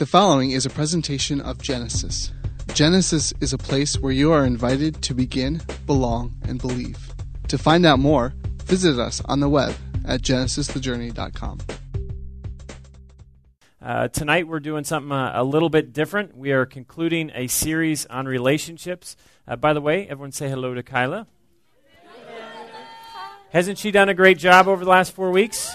The following is a presentation of Genesis. Genesis is a place where you are invited to begin, belong, and believe. To find out more, visit us on the web at genesisthejourney.com. Uh, tonight we're doing something uh, a little bit different. We are concluding a series on relationships. Uh, by the way, everyone say hello to Kyla. Hasn't she done a great job over the last four weeks?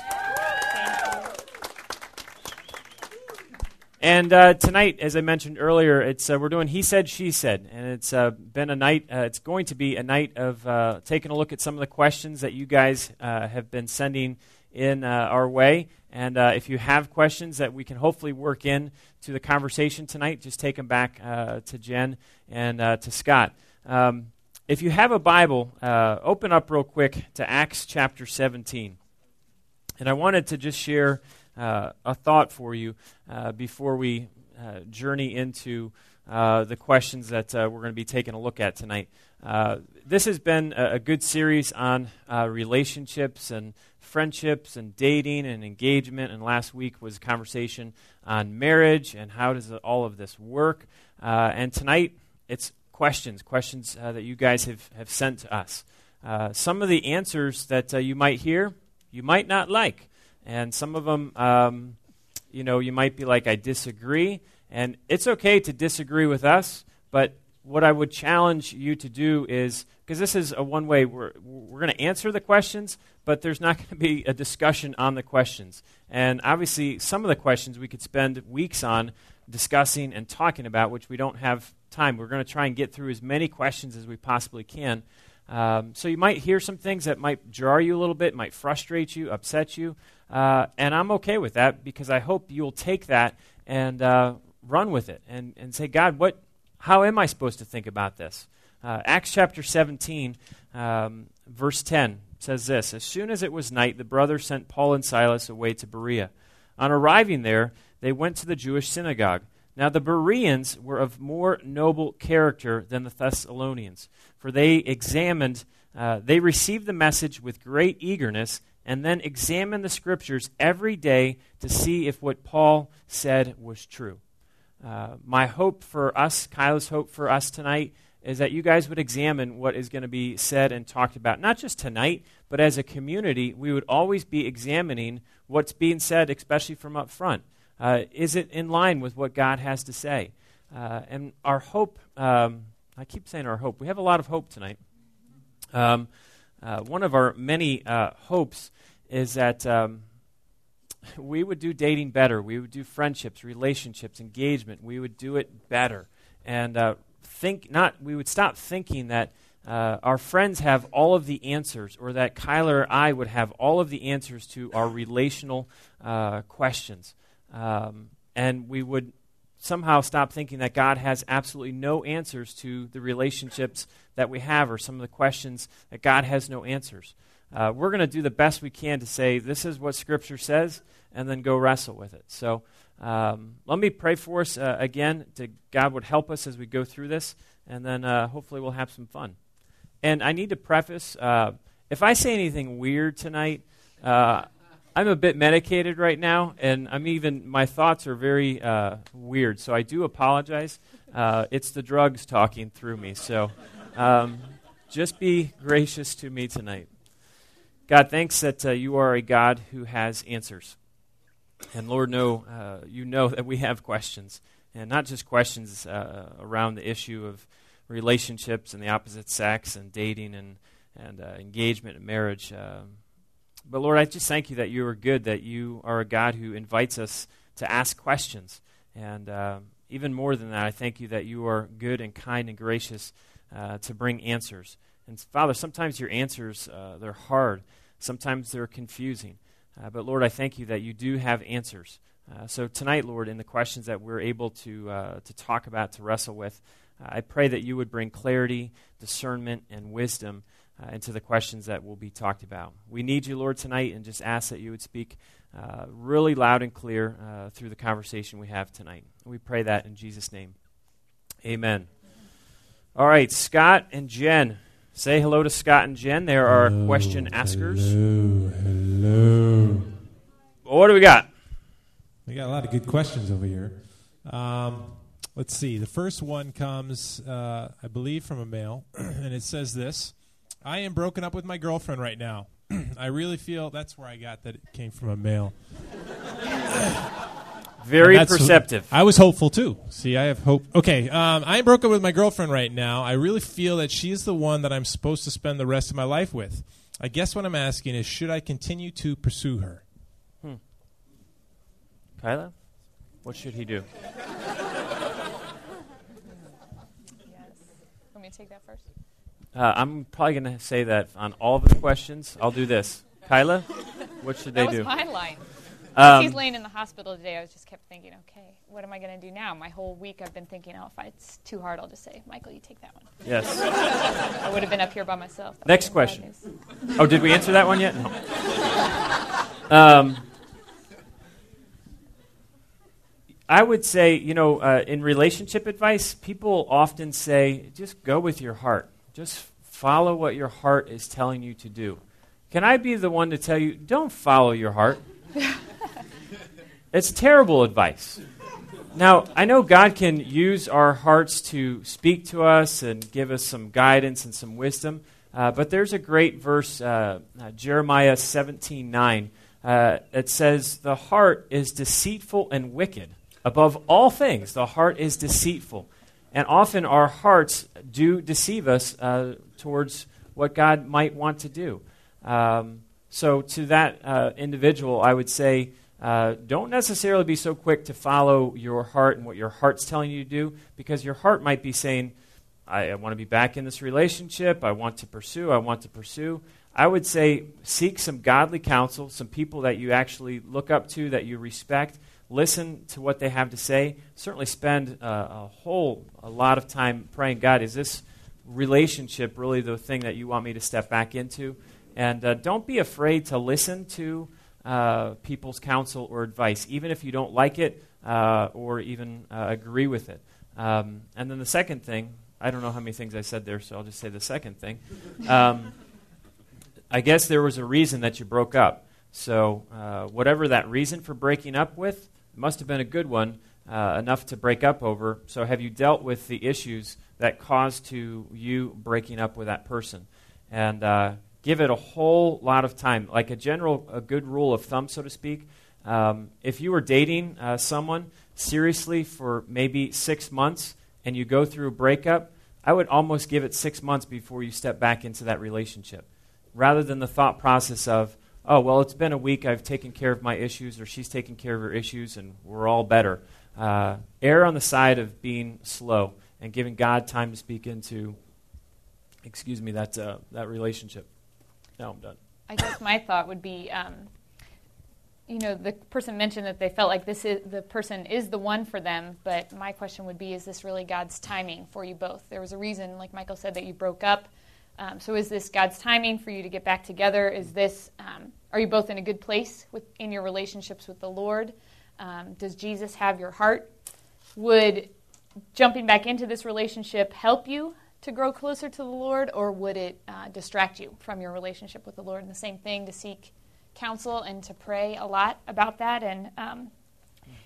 And uh, tonight, as I mentioned earlier, it's uh, we're doing He Said, She Said, and it's uh, been a night. Uh, it's going to be a night of uh, taking a look at some of the questions that you guys uh, have been sending in our way. And if you have questions that we can hopefully work in to the conversation tonight, just take them back to Jen and to Scott. Um, if you have a Bible, open up real quick to Acts chapter 17. And I wanted to just share uh, a thought for you uh, before we uh, journey into uh, the questions that uh, we're going to be taking a look at tonight. this has been a, a good series on relationships and friendships and dating and engagement. And last week was a conversation on marriage and how does all of this work. and tonight it's questions, questions that you guys have, have sent to us. some of the answers that you might hear, you might not like. And some of them, um, you know, you might be like, I disagree. And it's okay to disagree with us, but what I would challenge you to do is because this is a one way, we're, we're going to answer the questions, but there's not going to be a discussion on the questions. And obviously, some of the questions we could spend weeks on discussing and talking about, which we don't have time. We're going to try and get through as many questions as we possibly can. Um, so you might hear some things that might jar you a little bit, might frustrate you, upset you. Uh, and I'm okay with that because I hope you'll take that and uh, run with it and, and say, God, what, how am I supposed to think about this? Uh, Acts chapter 17, um, verse 10 says this As soon as it was night, the brothers sent Paul and Silas away to Berea. On arriving there, they went to the Jewish synagogue. Now, the Bereans were of more noble character than the Thessalonians, for they examined, uh, they received the message with great eagerness and then examine the scriptures every day to see if what Paul said was true. Uh, my hope for us, Kyla's hope for us tonight, is that you guys would examine what is going to be said and talked about, not just tonight, but as a community, we would always be examining what's being said, especially from up front. Uh, is it in line with what God has to say? Uh, and our hope, um, I keep saying our hope, we have a lot of hope tonight. Um, uh, one of our many uh, hopes is that um, we would do dating better. We would do friendships, relationships, engagement. We would do it better. And uh, think not, we would stop thinking that uh, our friends have all of the answers or that Kyla or I would have all of the answers to our relational uh, questions. Um, and we would somehow stop thinking that God has absolutely no answers to the relationships that we have or some of the questions that God has no answers. Uh, we're going to do the best we can to say, this is what Scripture says, and then go wrestle with it. So um, let me pray for us uh, again to God would help us as we go through this, and then uh, hopefully we'll have some fun. And I need to preface uh, if I say anything weird tonight, uh, I'm a bit medicated right now, and I'm even my thoughts are very uh, weird. So I do apologize. Uh, it's the drugs talking through me. So um, just be gracious to me tonight. God, thanks that uh, you are a God who has answers. And Lord, know uh, you know that we have questions, and not just questions uh, around the issue of relationships and the opposite sex and dating and and uh, engagement and marriage. Um, but Lord, I just thank you that you are good, that you are a God who invites us to ask questions. And uh, even more than that, I thank you that you are good and kind and gracious uh, to bring answers. And Father, sometimes your answers, uh, they're hard. Sometimes they're confusing. Uh, but Lord, I thank you that you do have answers. Uh, so tonight, Lord, in the questions that we're able to, uh, to talk about, to wrestle with, I pray that you would bring clarity, discernment, and wisdom into the questions that will be talked about. We need you, Lord, tonight, and just ask that you would speak really loud and clear through the conversation we have tonight. We pray that in Jesus' name. Amen. All right, Scott and Jen. Say hello to Scott and Jen. There are hello, question askers. Hello, hello. What do we got? We got a lot of good questions over here. Um, let's see. The first one comes, uh, I believe, from a male, and it says this I am broken up with my girlfriend right now. I really feel that's where I got that it came from a male. Very that's- perceptive. I was hopeful too. See, I have hope. Okay, um, I am broken with my girlfriend right now. I really feel that she's the one that I'm supposed to spend the rest of my life with. I guess what I'm asking is, should I continue to pursue her? Kyla, what should he do? Yes. Want me to take that first? Uh, I'm probably going to say that on all of the questions. I'll do this. Kyla, what should they that was do? my line. Um, He's laying in the hospital today. I was just kept thinking, okay, what am I going to do now? My whole week I've been thinking, oh, if it's too hard, I'll just say, Michael, you take that one. yes. I would have been up here by myself. That Next would've been bad question. Oh, did we answer that one yet? No. Um, I would say, you know, uh, in relationship advice, people often say, just go with your heart. Just follow what your heart is telling you to do. Can I be the one to tell you, don't follow your heart? it's terrible advice. Now, I know God can use our hearts to speak to us and give us some guidance and some wisdom, uh, but there's a great verse, uh, uh, Jeremiah 17 9, uh, that says, The heart is deceitful and wicked. Above all things, the heart is deceitful. And often our hearts do deceive us uh, towards what God might want to do. Um, so, to that uh, individual, I would say, uh, don't necessarily be so quick to follow your heart and what your heart's telling you to do, because your heart might be saying, I, I want to be back in this relationship, I want to pursue, I want to pursue. I would say, seek some godly counsel, some people that you actually look up to, that you respect. Listen to what they have to say. Certainly spend uh, a whole a lot of time praying, God, is this relationship really the thing that you want me to step back into? And uh, don't be afraid to listen to uh, people's counsel or advice, even if you don't like it uh, or even uh, agree with it. Um, and then the second thing, I don't know how many things I said there, so I'll just say the second thing. Um, I guess there was a reason that you broke up. So, uh, whatever that reason for breaking up with, must have been a good one, uh, enough to break up over. So, have you dealt with the issues that caused to you breaking up with that person? And give it a whole lot of time. Like a general, a good rule of thumb, so to speak. Um, if you were dating uh, someone seriously for maybe six months and you go through a breakup, I would almost give it six months before you step back into that relationship rather than the thought process of, oh, well, it's been a week, I've taken care of my issues, or she's taken care of her issues, and we're all better. Uh, err on the side of being slow and giving God time to speak into, excuse me, that, uh, that relationship. Now I'm done. I guess my thought would be, um, you know, the person mentioned that they felt like this is the person is the one for them, but my question would be, is this really God's timing for you both? There was a reason, like Michael said, that you broke up. Um, so is this God's timing for you to get back together? Is this um, are you both in a good place with, in your relationships with the Lord? Um, does Jesus have your heart? Would jumping back into this relationship help you to grow closer to the Lord, or would it uh, distract you from your relationship with the Lord? And the same thing to seek counsel and to pray a lot about that, and um,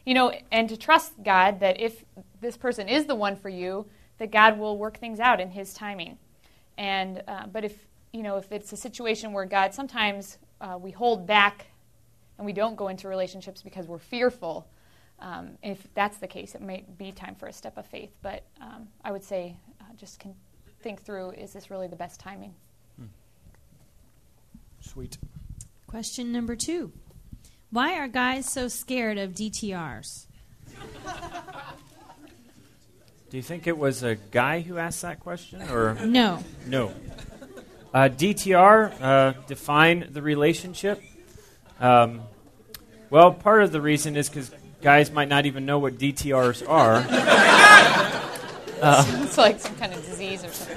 you know, and to trust God that if this person is the one for you, that God will work things out in His timing. And uh, but if you know, if it's a situation where God sometimes uh, we hold back and we don't go into relationships because we're fearful. Um, if that's the case, it might be time for a step of faith. But um, I would say uh, just can think through is this really the best timing? Sweet. Question number two Why are guys so scared of DTRs? Do you think it was a guy who asked that question, or No. no? Uh, DTR uh, define the relationship. Um, well, part of the reason is because guys might not even know what DTRs are. it's like some kind of disease or something.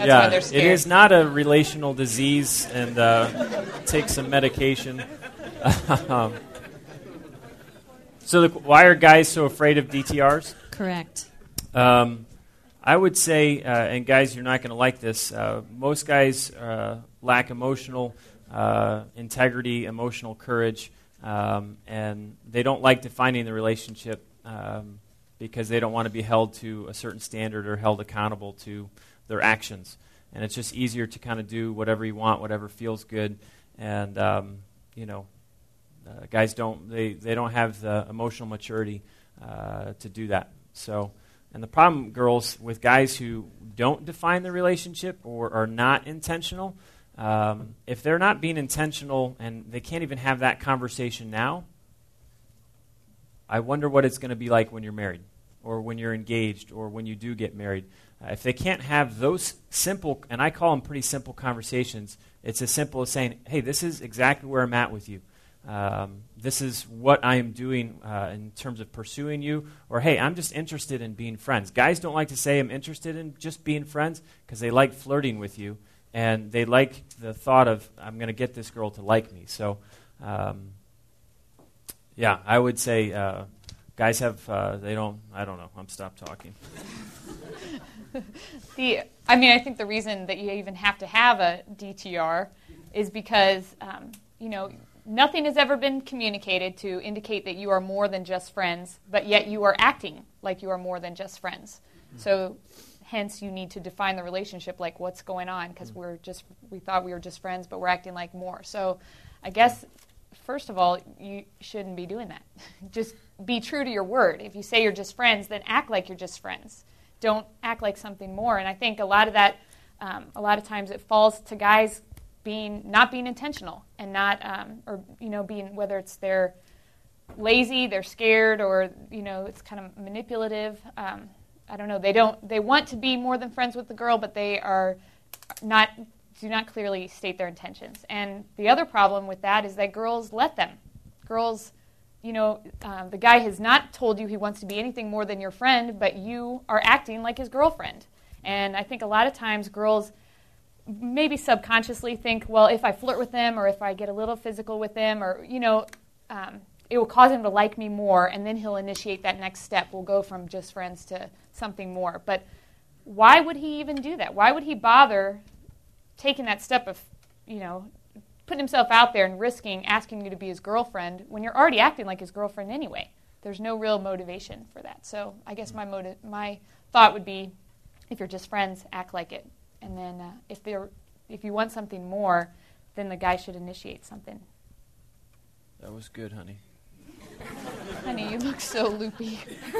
That's yeah, why they're scared. it is not a relational disease, and uh, take some medication. um, so, the, why are guys so afraid of DTRs? Correct. Um, I would say, uh, and guys, you're not going to like this. Uh, most guys uh, lack emotional uh, integrity, emotional courage, um, and they don't like defining the relationship. Um, because they don't want to be held to a certain standard or held accountable to their actions. And it's just easier to kind of do whatever you want, whatever feels good. And, um, you know, uh, guys don't, they, they don't have the emotional maturity uh, to do that. So, and the problem, girls, with guys who don't define the relationship or are not intentional, um, if they're not being intentional and they can't even have that conversation now, I wonder what it's going to be like when you're married or when you're engaged or when you do get married. If they can't have those simple, and I call them pretty simple conversations, it's as simple as saying, hey, this is exactly where I'm at with you. Um, this is what I am doing uh, in terms of pursuing you, or hey, I'm just interested in being friends. Guys don't like to say I'm interested in just being friends because they like flirting with you and they like the thought of I'm going to get this girl to like me. So, um, yeah, I would say uh, guys have uh, they don't. I don't know. I'm stop talking. the I mean, I think the reason that you even have to have a DTR is because um, you know nothing has ever been communicated to indicate that you are more than just friends, but yet you are acting like you are more than just friends. So hence you need to define the relationship like what's going on because we're just we thought we were just friends but we're acting like more. So i guess first of all you shouldn't be doing that. Just be true to your word. If you say you're just friends then act like you're just friends don't act like something more and i think a lot of that um, a lot of times it falls to guys being not being intentional and not um, or you know being whether it's they're lazy they're scared or you know it's kind of manipulative um, I don't know. They don't. They want to be more than friends with the girl, but they are not. Do not clearly state their intentions. And the other problem with that is that girls let them. Girls, you know, um, the guy has not told you he wants to be anything more than your friend, but you are acting like his girlfriend. And I think a lot of times girls maybe subconsciously think, well, if I flirt with them or if I get a little physical with them or, you know, um, it will cause him to like me more, and then he'll initiate that next step. We'll go from just friends to something more. But why would he even do that? Why would he bother taking that step of, you know, putting himself out there and risking asking you to be his girlfriend when you're already acting like his girlfriend anyway? There's no real motivation for that. So I guess my motive, my thought would be, if you're just friends, act like it, and then uh, if they're, if you want something more, then the guy should initiate something. That was good, honey. Honey, you look so loopy.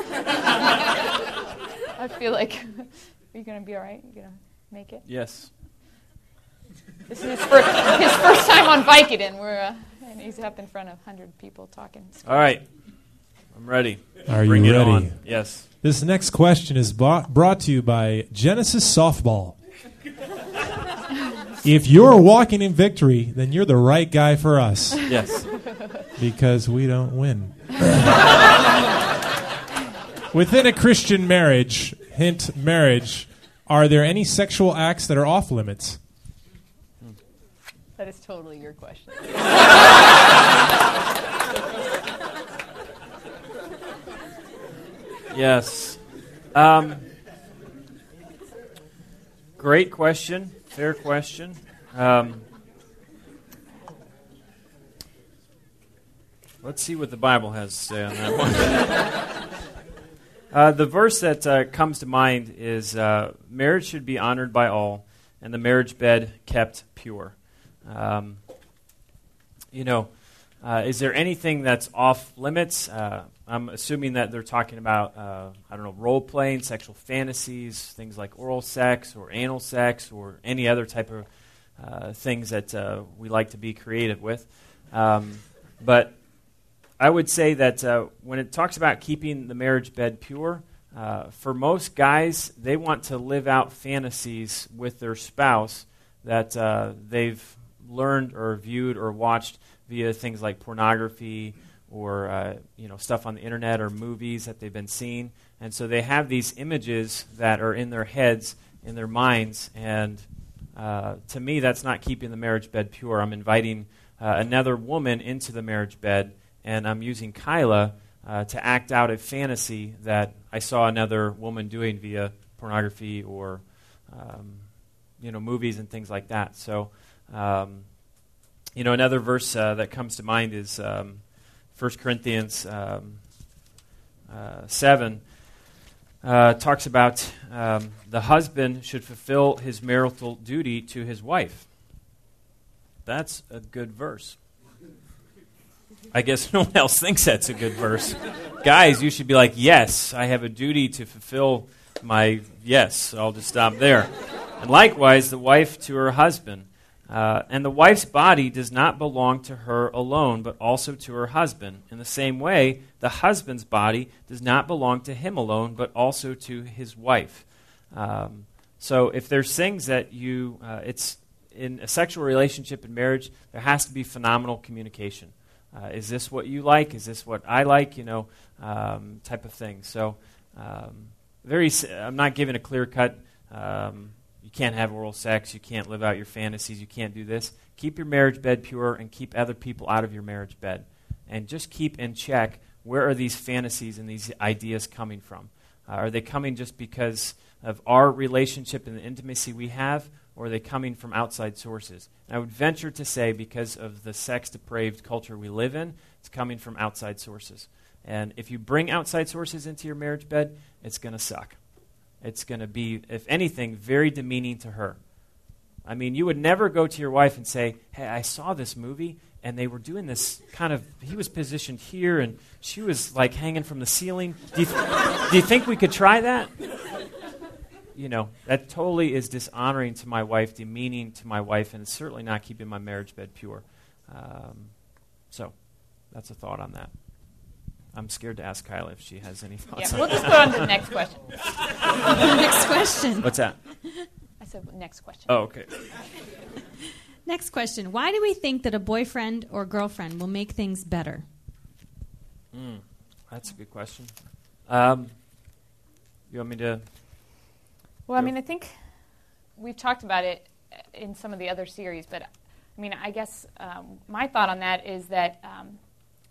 I feel like are you gonna be all right? You gonna make it? Yes. This is his first, his first time on Vicodin. We're uh, and he's up in front of hundred people talking. All right. I'm ready. Are Bring you it ready? on. Yes. This next question is bought, brought to you by Genesis Softball. if you're walking in victory, then you're the right guy for us Yes. because we don't win. Within a Christian marriage, hint marriage, are there any sexual acts that are off limits? That is totally your question. Yes. Um, great question. Fair question. Um, let's see what the Bible has to say on that one. uh, the verse that uh, comes to mind is uh, marriage should be honored by all, and the marriage bed kept pure. Um, you know, uh, is there anything that's off limits? Uh, I'm assuming that they're talking about, uh, I don't know, role playing, sexual fantasies, things like oral sex or anal sex or any other type of uh, things that uh, we like to be creative with. Um, but I would say that uh, when it talks about keeping the marriage bed pure, for most guys, they want to live out fantasies with their spouse that they've learned or viewed or watched via things like pornography or uh, you know stuff on the internet or movies that they've been seeing, and so they have these images that are in their heads, in their minds, and uh, to me, that's not keeping the marriage bed pure. I'm inviting uh, another woman into the marriage bed, and I'm using Kyla uh, to act out a fantasy that I saw another woman doing via pornography or um, you know movies and things like that. So. Um, you know, another verse uh, that comes to mind is um, 1 Corinthians um, uh, 7. uh, talks about um, the husband should fulfill his marital duty to his wife. That's a good verse. I guess no one else thinks that's a good verse. Guys, you should be like, yes, I have a duty to fulfill my yes. I'll just stop there. And likewise, the wife to her husband. Uh, and the wife's body does not belong to her alone, but also to her husband. In the same way, the husband's body does not belong to him alone, but also to his wife. Um, so if there's things that you, uh, it's in a sexual relationship in marriage, there has to be phenomenal communication. Uh, is this what you like? Is this what I like? You know, um, type of thing. So, um, very. I'm not giving a clear cut. Um, you can't have oral sex. You can't live out your fantasies. You can't do this. Keep your marriage bed pure and keep other people out of your marriage bed. And just keep in check where are these fantasies and these ideas coming from? Uh, are they coming just because of our relationship and the intimacy we have, or are they coming from outside sources? And I would venture to say, because of the sex depraved culture we live in, it's coming from outside sources. And if you bring outside sources into your marriage bed, it's going to suck. It's going to be, if anything, very demeaning to her. I mean, you would never go to your wife and say, Hey, I saw this movie, and they were doing this kind of, he was positioned here, and she was like hanging from the ceiling. Do you, th- do you think we could try that? You know, that totally is dishonoring to my wife, demeaning to my wife, and it's certainly not keeping my marriage bed pure. Um, so, that's a thought on that. I'm scared to ask Kyla if she has any thoughts. Yeah, we'll just go on to the next question. Next question. What's that? I said next question. Oh, okay. Next question. Why do we think that a boyfriend or girlfriend will make things better? Mm, that's a good question. Um, you want me to? Well, I mean, I think we've talked about it in some of the other series, but I mean, I guess um, my thought on that is that um,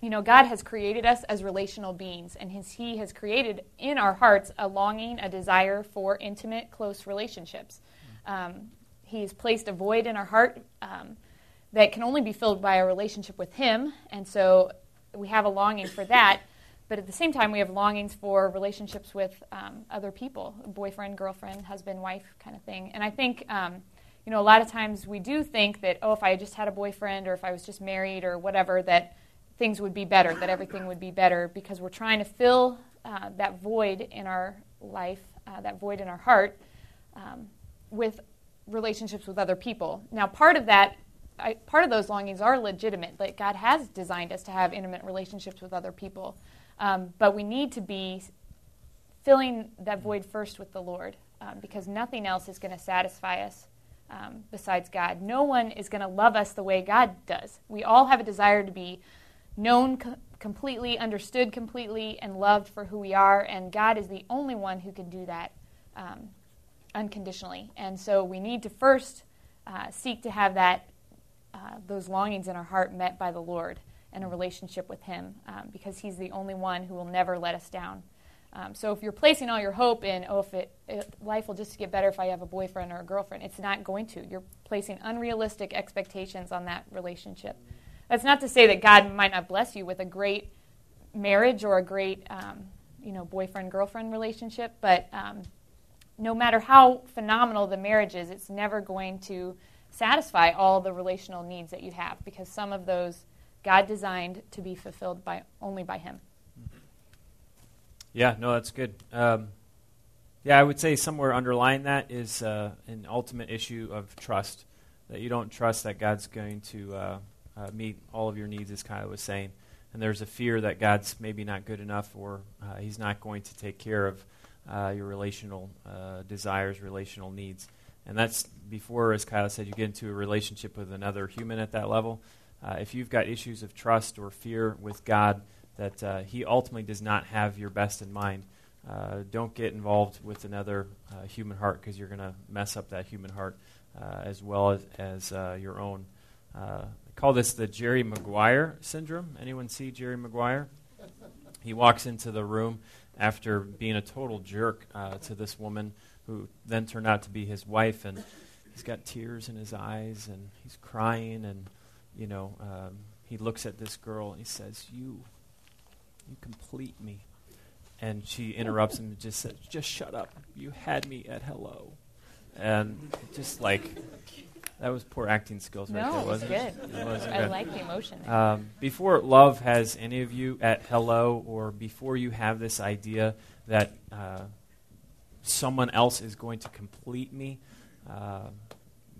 you know, God has created us as relational beings, and his, He has created in our hearts a longing, a desire for intimate, close relationships. Um, he has placed a void in our heart um, that can only be filled by a relationship with Him, and so we have a longing for that. But at the same time, we have longings for relationships with um, other people boyfriend, girlfriend, husband, wife kind of thing. And I think, um, you know, a lot of times we do think that, oh, if I just had a boyfriend or if I was just married or whatever, that things would be better, that everything would be better, because we're trying to fill uh, that void in our life, uh, that void in our heart, um, with relationships with other people. Now, part of that, I, part of those longings are legitimate. Like God has designed us to have intimate relationships with other people, um, but we need to be filling that void first with the Lord, um, because nothing else is going to satisfy us. Um, besides God, no one is going to love us the way God does. We all have a desire to be known co- completely, understood completely, and loved for who we are. And God is the only one who can do that um, unconditionally. And so we need to first uh, seek to have that uh, those longings in our heart met by the Lord and a relationship with Him, um, because He's the only one who will never let us down. Um, so if you're placing all your hope in, oh, if it, it, life will just get better if I have a boyfriend or a girlfriend, it's not going to. You're placing unrealistic expectations on that relationship. That's not to say that God might not bless you with a great marriage or a great, um, you know, boyfriend girlfriend relationship, but um, no matter how phenomenal the marriage is, it's never going to satisfy all the relational needs that you have because some of those God designed to be fulfilled by only by Him. Yeah, no, that's good. Um, yeah, I would say somewhere underlying that is uh, an ultimate issue of trust. That you don't trust that God's going to uh, uh, meet all of your needs, as Kyle was saying. And there's a fear that God's maybe not good enough or uh, He's not going to take care of uh, your relational uh, desires, relational needs. And that's before, as Kyle said, you get into a relationship with another human at that level. Uh, if you've got issues of trust or fear with God, that uh, He ultimately does not have your best in mind. don't get involved with another human heart because you're going to mess up that human heart as well as, as your own. Uh, call this the Jerry Maguire syndrome. Anyone see Jerry Maguire? He walks into the room after being a total jerk uh, to this woman who then turned out to be his wife, and he's got tears in his eyes and he's crying, and you know um, he looks at this girl and he says, "You, you complete me." and she interrupts him and just says, "Just shut up. You had me at hello," and just like that was poor acting skills right No, there, it was good. it? It was good. I like the emotion. Um, before love has any of you at hello, or before you have this idea that uh, someone else is going to complete me, uh,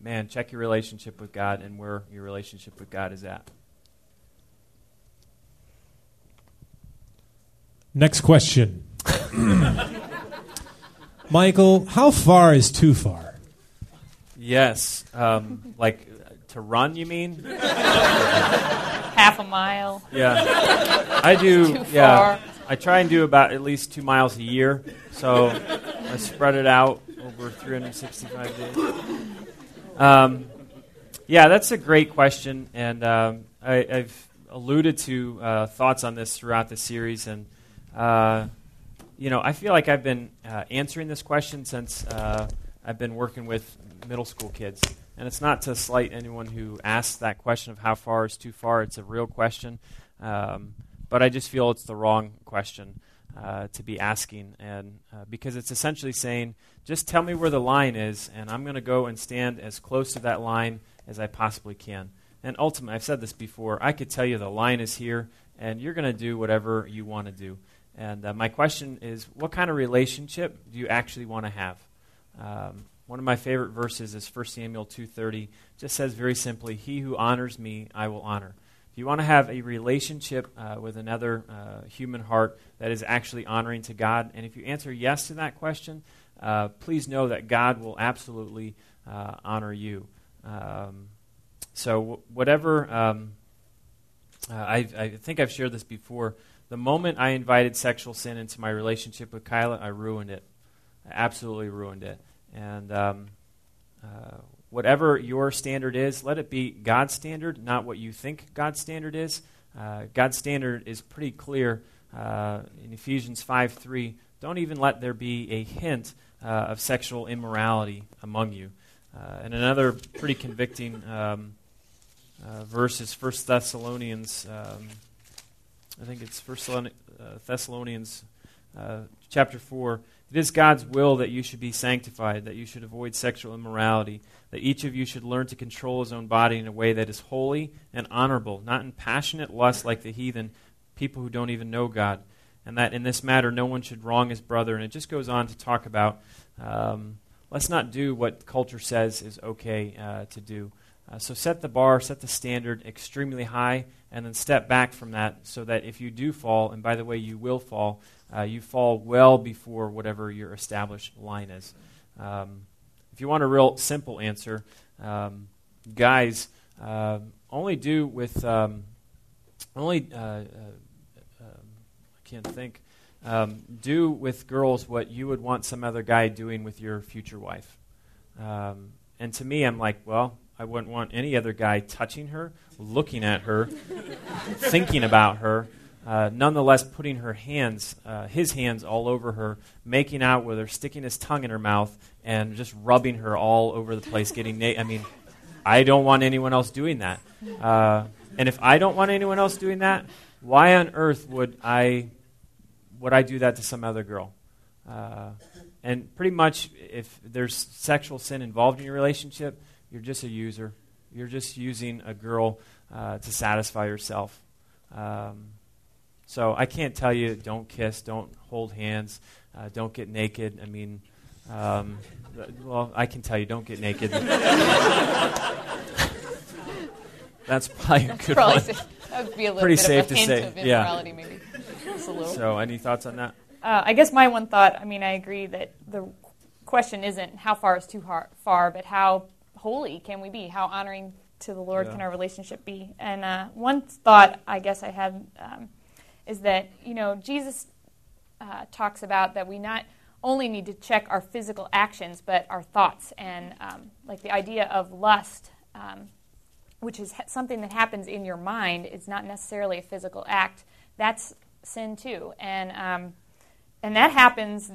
man, check your relationship with God and where your relationship with God is at. Next question. Michael, how far is too far? Yes, um, like to run, you mean? Half a mile. Yeah, I do. Too yeah, far. I try and do about at least two miles a year, so I spread it out over 365 days. Um, yeah, that's a great question, and um, I, I've alluded to uh, thoughts on this throughout the series, and uh, you know, I feel like I've been uh, answering this question since uh, I've been working with middle school kids. And it's not to slight anyone who asks that question of how far is too far. It's a real question. Um, but I just feel it's the wrong question uh, to be asking. And uh, because it's essentially saying, just tell me where the line is, and I'm going to go and stand as close to that line as I possibly can. And ultimately, I've said this before, I could tell you the line is here, and you're going to do whatever you want to do. And uh, my question is, what kind of relationship do you actually want to have? Um, one of my favorite verses is 1 Samuel 2:30. Just says very simply, "He who honors me, I will honor." If you want to have a relationship uh, with another uh, human heart that is actually honoring to God, and if you answer yes to that question, uh, please know that God will absolutely uh, honor you. Um, so, w- whatever, um, uh, I, I think I've shared this before. The moment I invited sexual sin into my relationship with Kyla, I ruined it. I absolutely ruined it. And um, uh, whatever your standard is, let it be God's standard, not what you think God's standard is. Uh, God's standard is pretty clear uh, in Ephesians 5 3. Don't even let there be a hint uh, of sexual immorality among you. Uh, and another pretty convicting um, uh, verse is 1 Thessalonians. Um, I think it's 1 Thessalonians chapter 4. It is God's will that you should be sanctified, that you should avoid sexual immorality, that each of you should learn to control his own body in a way that is holy and honorable, not in passionate lust like the heathen, people who don't even know God, and that in this matter no one should wrong his brother. And it just goes on to talk about um, let's not do what culture says is okay uh, to do. Uh, so set the bar, set the standard extremely high, and then step back from that so that if you do fall, and by the way, you will fall, uh, you fall well before whatever your established line is. Um, if you want a real simple answer, um, guys, uh, only do with um, only uh, uh, I can't think. Um, do with girls what you would want some other guy doing with your future wife. Um, and to me, I'm like, well, I wouldn't want any other guy touching her, looking at her, thinking about her. Uh, nonetheless, putting her hands, uh, his hands, all over her, making out with her, sticking his tongue in her mouth, and just rubbing her all over the place, getting. Na- I mean, I don't want anyone else doing that. Uh, and if I don't want anyone else doing that, why on earth would I would I do that to some other girl? Uh, and pretty much, if there's sexual sin involved in your relationship, you're just a user. You're just using a girl uh, to satisfy yourself. Um, so I can't tell you don't kiss, don't hold hands, uh, don't get naked. I mean, um, well, I can tell you don't get naked. That's probably a good Probably one. safe- that would be a little Pretty bit safe of a to hint say, of yeah. immorality, maybe. Just a little. So, any thoughts on that? Uh, I guess my one thought, I mean, I agree that the question isn't how far is too har- far, but how holy can we be? How honoring to the Lord Yeah. can our relationship be? And uh, one thought I guess I had um, is that, you know, Jesus uh, talks about that we not only need to check our physical actions, but our thoughts. And um, like the idea of lust, um, which is ha- something that happens in your mind, it's not necessarily a physical act. That's sin too. And um, and that happens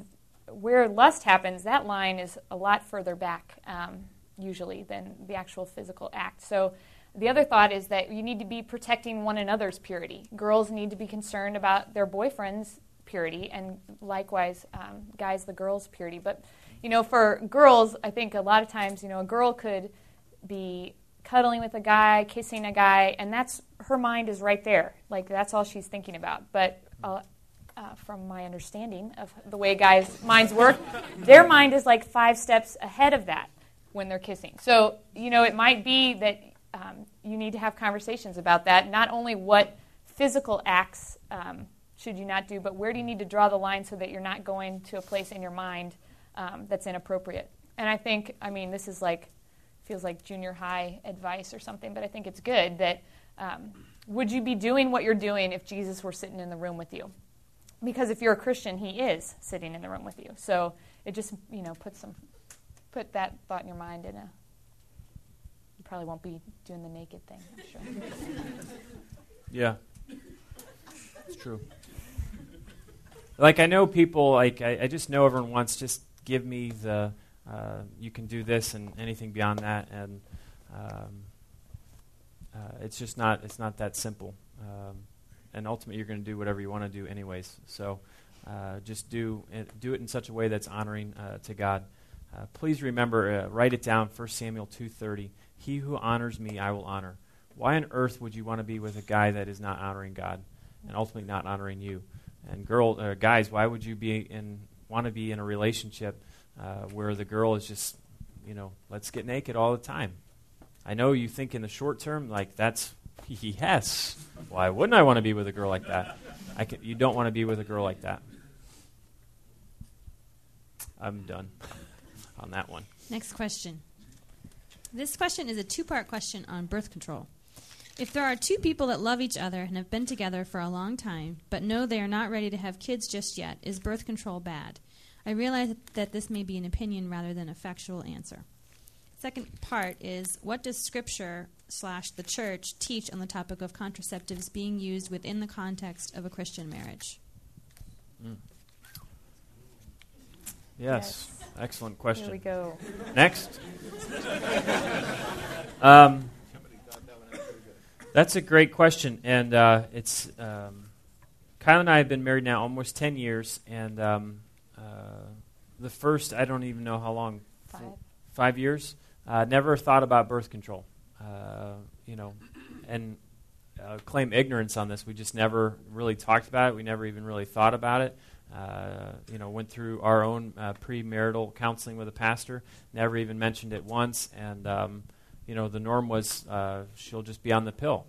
where lust happens. That line is a lot further back um, usually than the actual physical act. So the other thought is that you need to be protecting one another's purity. Girls need to be concerned about their boyfriend's purity, and likewise, um, guys, the girls' purity. But, you know, for girls, I think a lot of times, you know, a girl could be cuddling with a guy, kissing a guy, and that's her mind is right there. Like, that's all she's thinking about. But, uh, uh, from my understanding of the way guys' minds work, their mind is like five steps ahead of that when they're kissing. So, you know, it might be that um, you need to have conversations about that. Not only what physical acts um, should you not do, but where do you need to draw the line so that you're not going to a place in your mind um, that's inappropriate. And I think, I mean, this is like, feels like junior high advice or something, but I think it's good that um, would you be doing what you're doing if Jesus were sitting in the room with you? Because if you're a Christian, he is sitting in the room with you. So it just, you know, puts some, put that thought in your mind in a, probably won't be doing the naked thing, I'm sure. Yeah. It's true. Like I know people like I, I just know everyone wants just give me the uh, you can do this and anything beyond that and um, uh, it's just not it's not that simple um, and ultimately you're going to do whatever you want to do anyways so uh, just do it, do it in such a way that's honoring uh, to God uh, please remember uh, write it down 1 Samuel 2:30 he who honors me I will honor why on earth would you want to be with a guy that is not honoring God and ultimately not honoring you? And girl, uh, guys, why would you be in want to be in a relationship uh, where the girl is just, you know, let's get naked all the time? I know you think in the short term, like that's yes. Why wouldn't I want to be with a girl like that? I can, you don't want to be with a girl like that. I'm done on that one. Next question. This question is a two part question on birth control. If there are two people that love each other and have been together for a long time, but know they are not ready to have kids just yet, is birth control bad? I realize that this may be an opinion rather than a factual answer. Second part is what does Scripture slash the church teach on the topic of contraceptives being used within the context of a Christian marriage? Mm. Yes. yes. excellent question. Here we go. Next. um, that's a great question, and uh, it's um, Kyle and I have been married now almost ten years, and um, uh, the first I don't even know how long, five, five years. Uh, never thought about birth control, uh, you know, and uh, claim ignorance on this. We just never really talked about it. We never even really thought about it. Uh, you know, went through our own premarital counseling with a pastor. Never even mentioned it once, and um, you know, the norm was uh, she'll just be on the pill.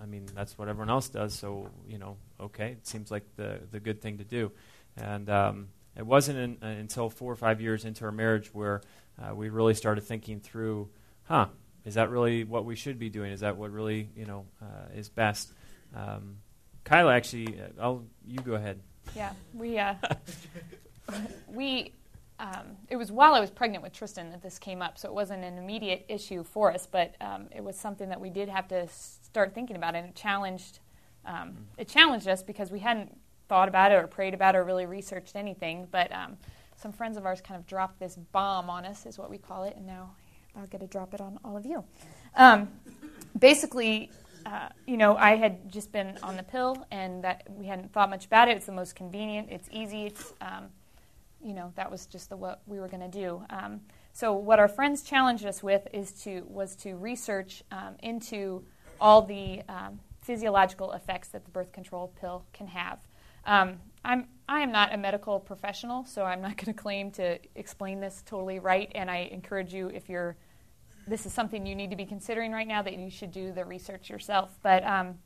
I mean, that's what everyone else does. So, you know, okay, it seems like the the good thing to do. And um, it wasn't in, uh, until four or five years into our marriage where uh, we really started thinking through, huh, is that really what we should be doing? Is that what really, you know, uh, is best? Um, Kyla, actually, uh, I'll you go ahead. Yeah, we uh, we um, it was while I was pregnant with Tristan that this came up, so it wasn't an immediate issue for us, but um, it was something that we did have to start thinking about, and it challenged um, it challenged us because we hadn't thought about it or prayed about it or really researched anything. But um, some friends of ours kind of dropped this bomb on us, is what we call it, and now I'll get to drop it on all of you. Um, basically, uh, you know, I had just been on the pill, and that we hadn't thought much about it. It's the most convenient. It's easy. It's um, you know, that was just the what we were going to do. Um, so what our friends challenged us with is to was to research um, into all the um, physiological effects that the birth control pill can have. Um, I'm I am not a medical professional, so I'm not going to claim to explain this totally right. And I encourage you, if you're this is something you need to be considering right now, that you should do the research yourself. But um,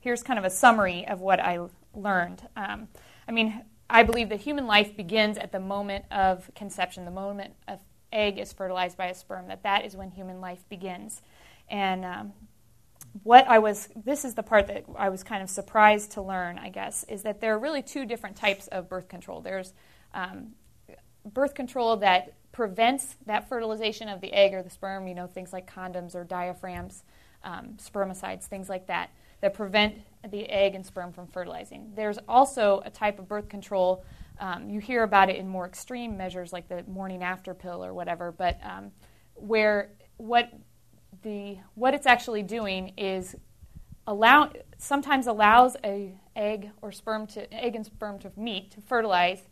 here's kind of a summary of what I learned. Um, I mean, I believe that human life begins at the moment of conception, the moment an egg is fertilized by a sperm, that that is when human life begins. And um, what I was, this is the part that I was kind of surprised to learn, I guess, is that there are really two different types of birth control. There's um, birth control that prevents that fertilization of the egg or the sperm, you know, things like condoms or diaphragms, um, spermicides, things like that that prevent the egg and sperm from fertilizing. There's also a type of birth control. Um, you hear about it in more extreme measures like the morning after pill or whatever, but um, where what the what it's actually doing is allow sometimes allows a egg or sperm to egg and sperm to meet to fertilize,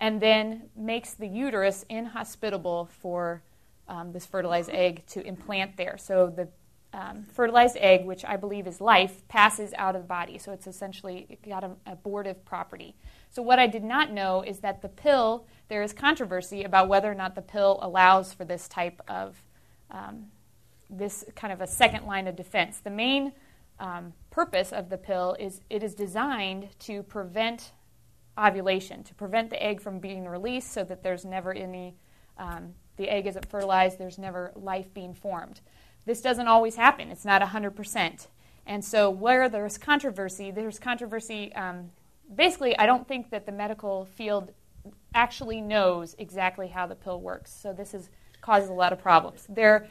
and then makes the uterus inhospitable for um, this fertilized egg to implant there. So the um, fertilized egg, which I believe is life, passes out of the body. So it's essentially got an abortive property. So what I did not know is that the pill, there is controversy about whether or not the pill allows for this type of, um, this kind of a second line of defense. The main um, purpose of the pill is it is designed to prevent ovulation, to prevent the egg from being released so that there's never any, um, the egg isn't fertilized, there's never life being formed. This doesn't always happen. It's not 100%. And so, where there's controversy, there's controversy. Um, basically, I don't think that the medical field actually knows exactly how the pill works. So, this is, causes a lot of problems. There,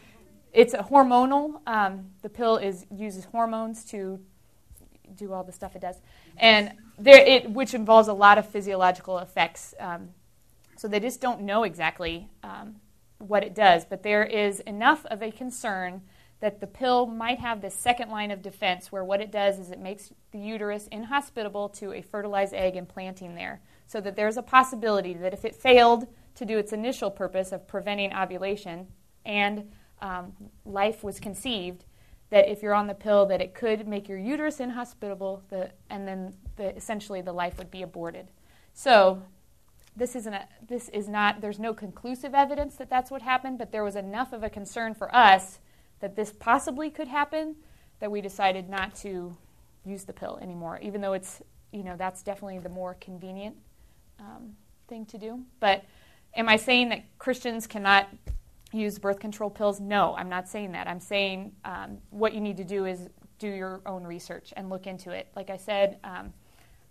it's a hormonal. Um, the pill is uses hormones to do all the stuff it does, and there, it, which involves a lot of physiological effects. Um, so they just don't know exactly um, what it does, but there is enough of a concern that the pill might have this second line of defense where what it does is it makes the uterus inhospitable to a fertilized egg implanting there. So that there's a possibility that if it failed to do its initial purpose of preventing ovulation and um, life was conceived, that if you're on the pill, that it could make your uterus inhospitable, the, and then the, essentially the life would be aborted. So this isn't a, this is not there's no conclusive evidence that that's what happened but there was enough of a concern for us that this possibly could happen that we decided not to use the pill anymore even though it's you know that's definitely the more convenient um, thing to do but am i saying that christians cannot use birth control pills? No i'm not saying that. I'm saying um, what you need to do is do your own research and look into it. Like i said um,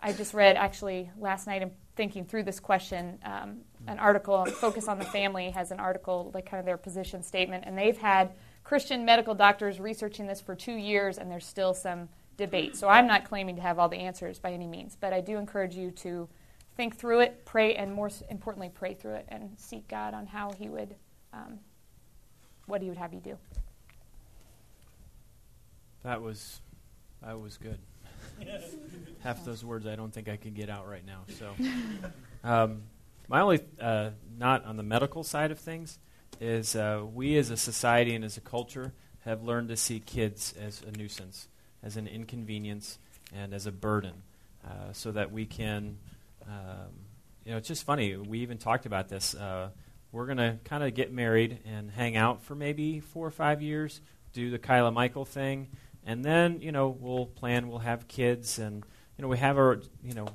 i just read actually last night I'm thinking through this question, um, an article, on Focus on the Family, has an article, like kind of their position statement, and they've had Christian medical doctors researching this for two years, and there's still some debate. So I'm not claiming to have all the answers by any means, but I do encourage you to think through it, pray, and more importantly, pray through it and seek God on how He would, um, what He would have you do. That was, that was good half those words I don't think I can get out right now. So, um, my only uh, not on the medical side of things is uh, we as a society and as a culture have learned to see kids as a nuisance, as an inconvenience, and as a burden, uh, so that we can. Um, you know, it's just funny. We even talked about this. We're going to kind of get married and hang out for maybe four or five years, do the Kyla Michael thing, and then you know we'll plan we'll have kids and you know we have our you know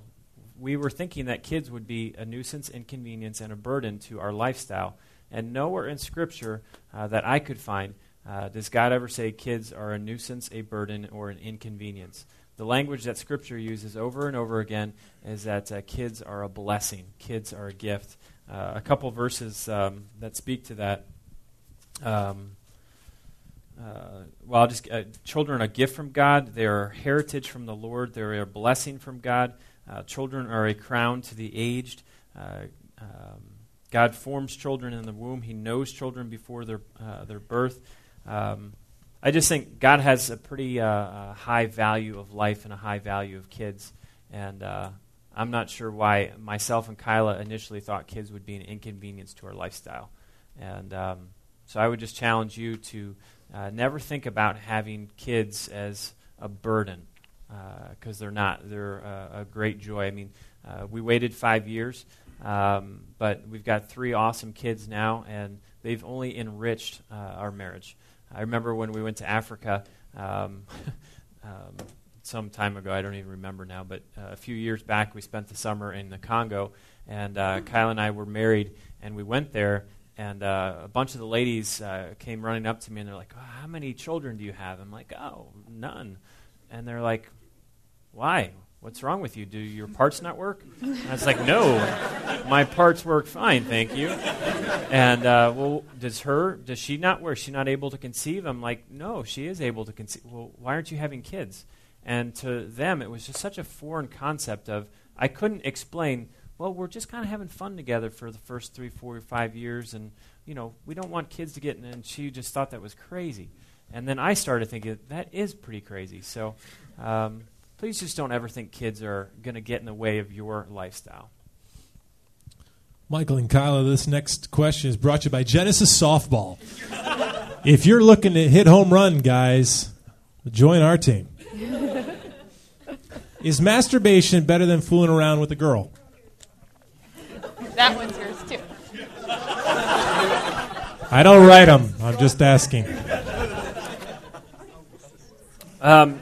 we were thinking that kids would be a nuisance inconvenience and a burden to our lifestyle. And nowhere in scripture uh, that i could find uh, does god ever say kids are a nuisance a burden or an inconvenience. The language that scripture uses over and over again is that uh, kids are a blessing kids are a gift uh, a couple verses um, that speak to that um, uh, well, just uh, children are a gift from God. They are heritage from the Lord. They're a blessing from God. Uh, children are a crown to the aged. Uh, um, God forms children in the womb. He knows children before their uh, their birth. Um, I just think God has a pretty high value of life and a high value of kids, and I'm not sure why myself and Kyla initially thought kids would be an inconvenience to our lifestyle, and um, so I would just challenge you to uh, never think about having kids as a burden because uh, they're not. They're a great joy. I mean, uh, we waited five years, um, but we've got three awesome kids now, and they've only enriched uh, our marriage. I remember when we went to Africa. Um, um, some time ago, I don't even remember now, but uh, a few years back, we spent the summer in the Congo, and uh, Kyla and I were married, and we went there, and uh, a bunch of the ladies uh, came running up to me and they're like, oh, How many children do you have? I'm like, Oh, none. And they're like, Why? What's wrong with you? Do your parts not work? And I was like, No, my parts work fine, thank you. And, uh, well, does her, does she not work? Is she not able to conceive? I'm like, No, she is able to conceive. Well, why aren't you having kids? And to them, it was just such a foreign concept of, I couldn't explain well, we're just kind of having fun together for the first three, four, or five years, and you know, we don't want kids to get. In. And she just thought that was crazy, and then I started thinking that is pretty crazy. So, um, please just don't ever think kids are going to get in the way of your lifestyle. Michael and Kyla, this next question is brought to you by Genesis Softball. if you're looking to hit home run, guys, join our team. Is masturbation better than fooling around with a girl? That one's yours too. I don't write them. I'm just asking. Um,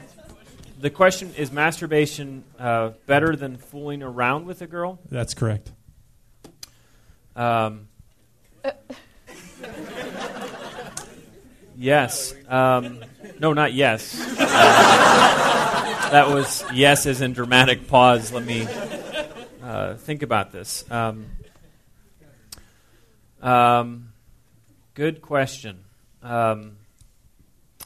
the question is masturbation uh, better than fooling around with a girl? That's correct. Um, yes. Um, no, not yes. Uh, that was yes as in dramatic pause. Let me uh, think about this. Um, um, good question. Um,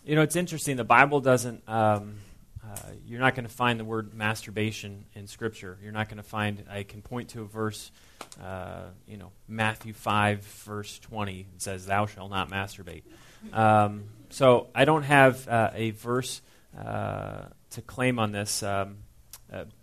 you know, it's interesting. The Bible doesn't. Um, uh, you're not going to find the word masturbation in Scripture. You're not going to find. I can point to a verse. Uh, you know, Matthew five verse twenty it says, "Thou shalt not masturbate." Um, so I don't have uh, a verse uh, to claim on this. Um,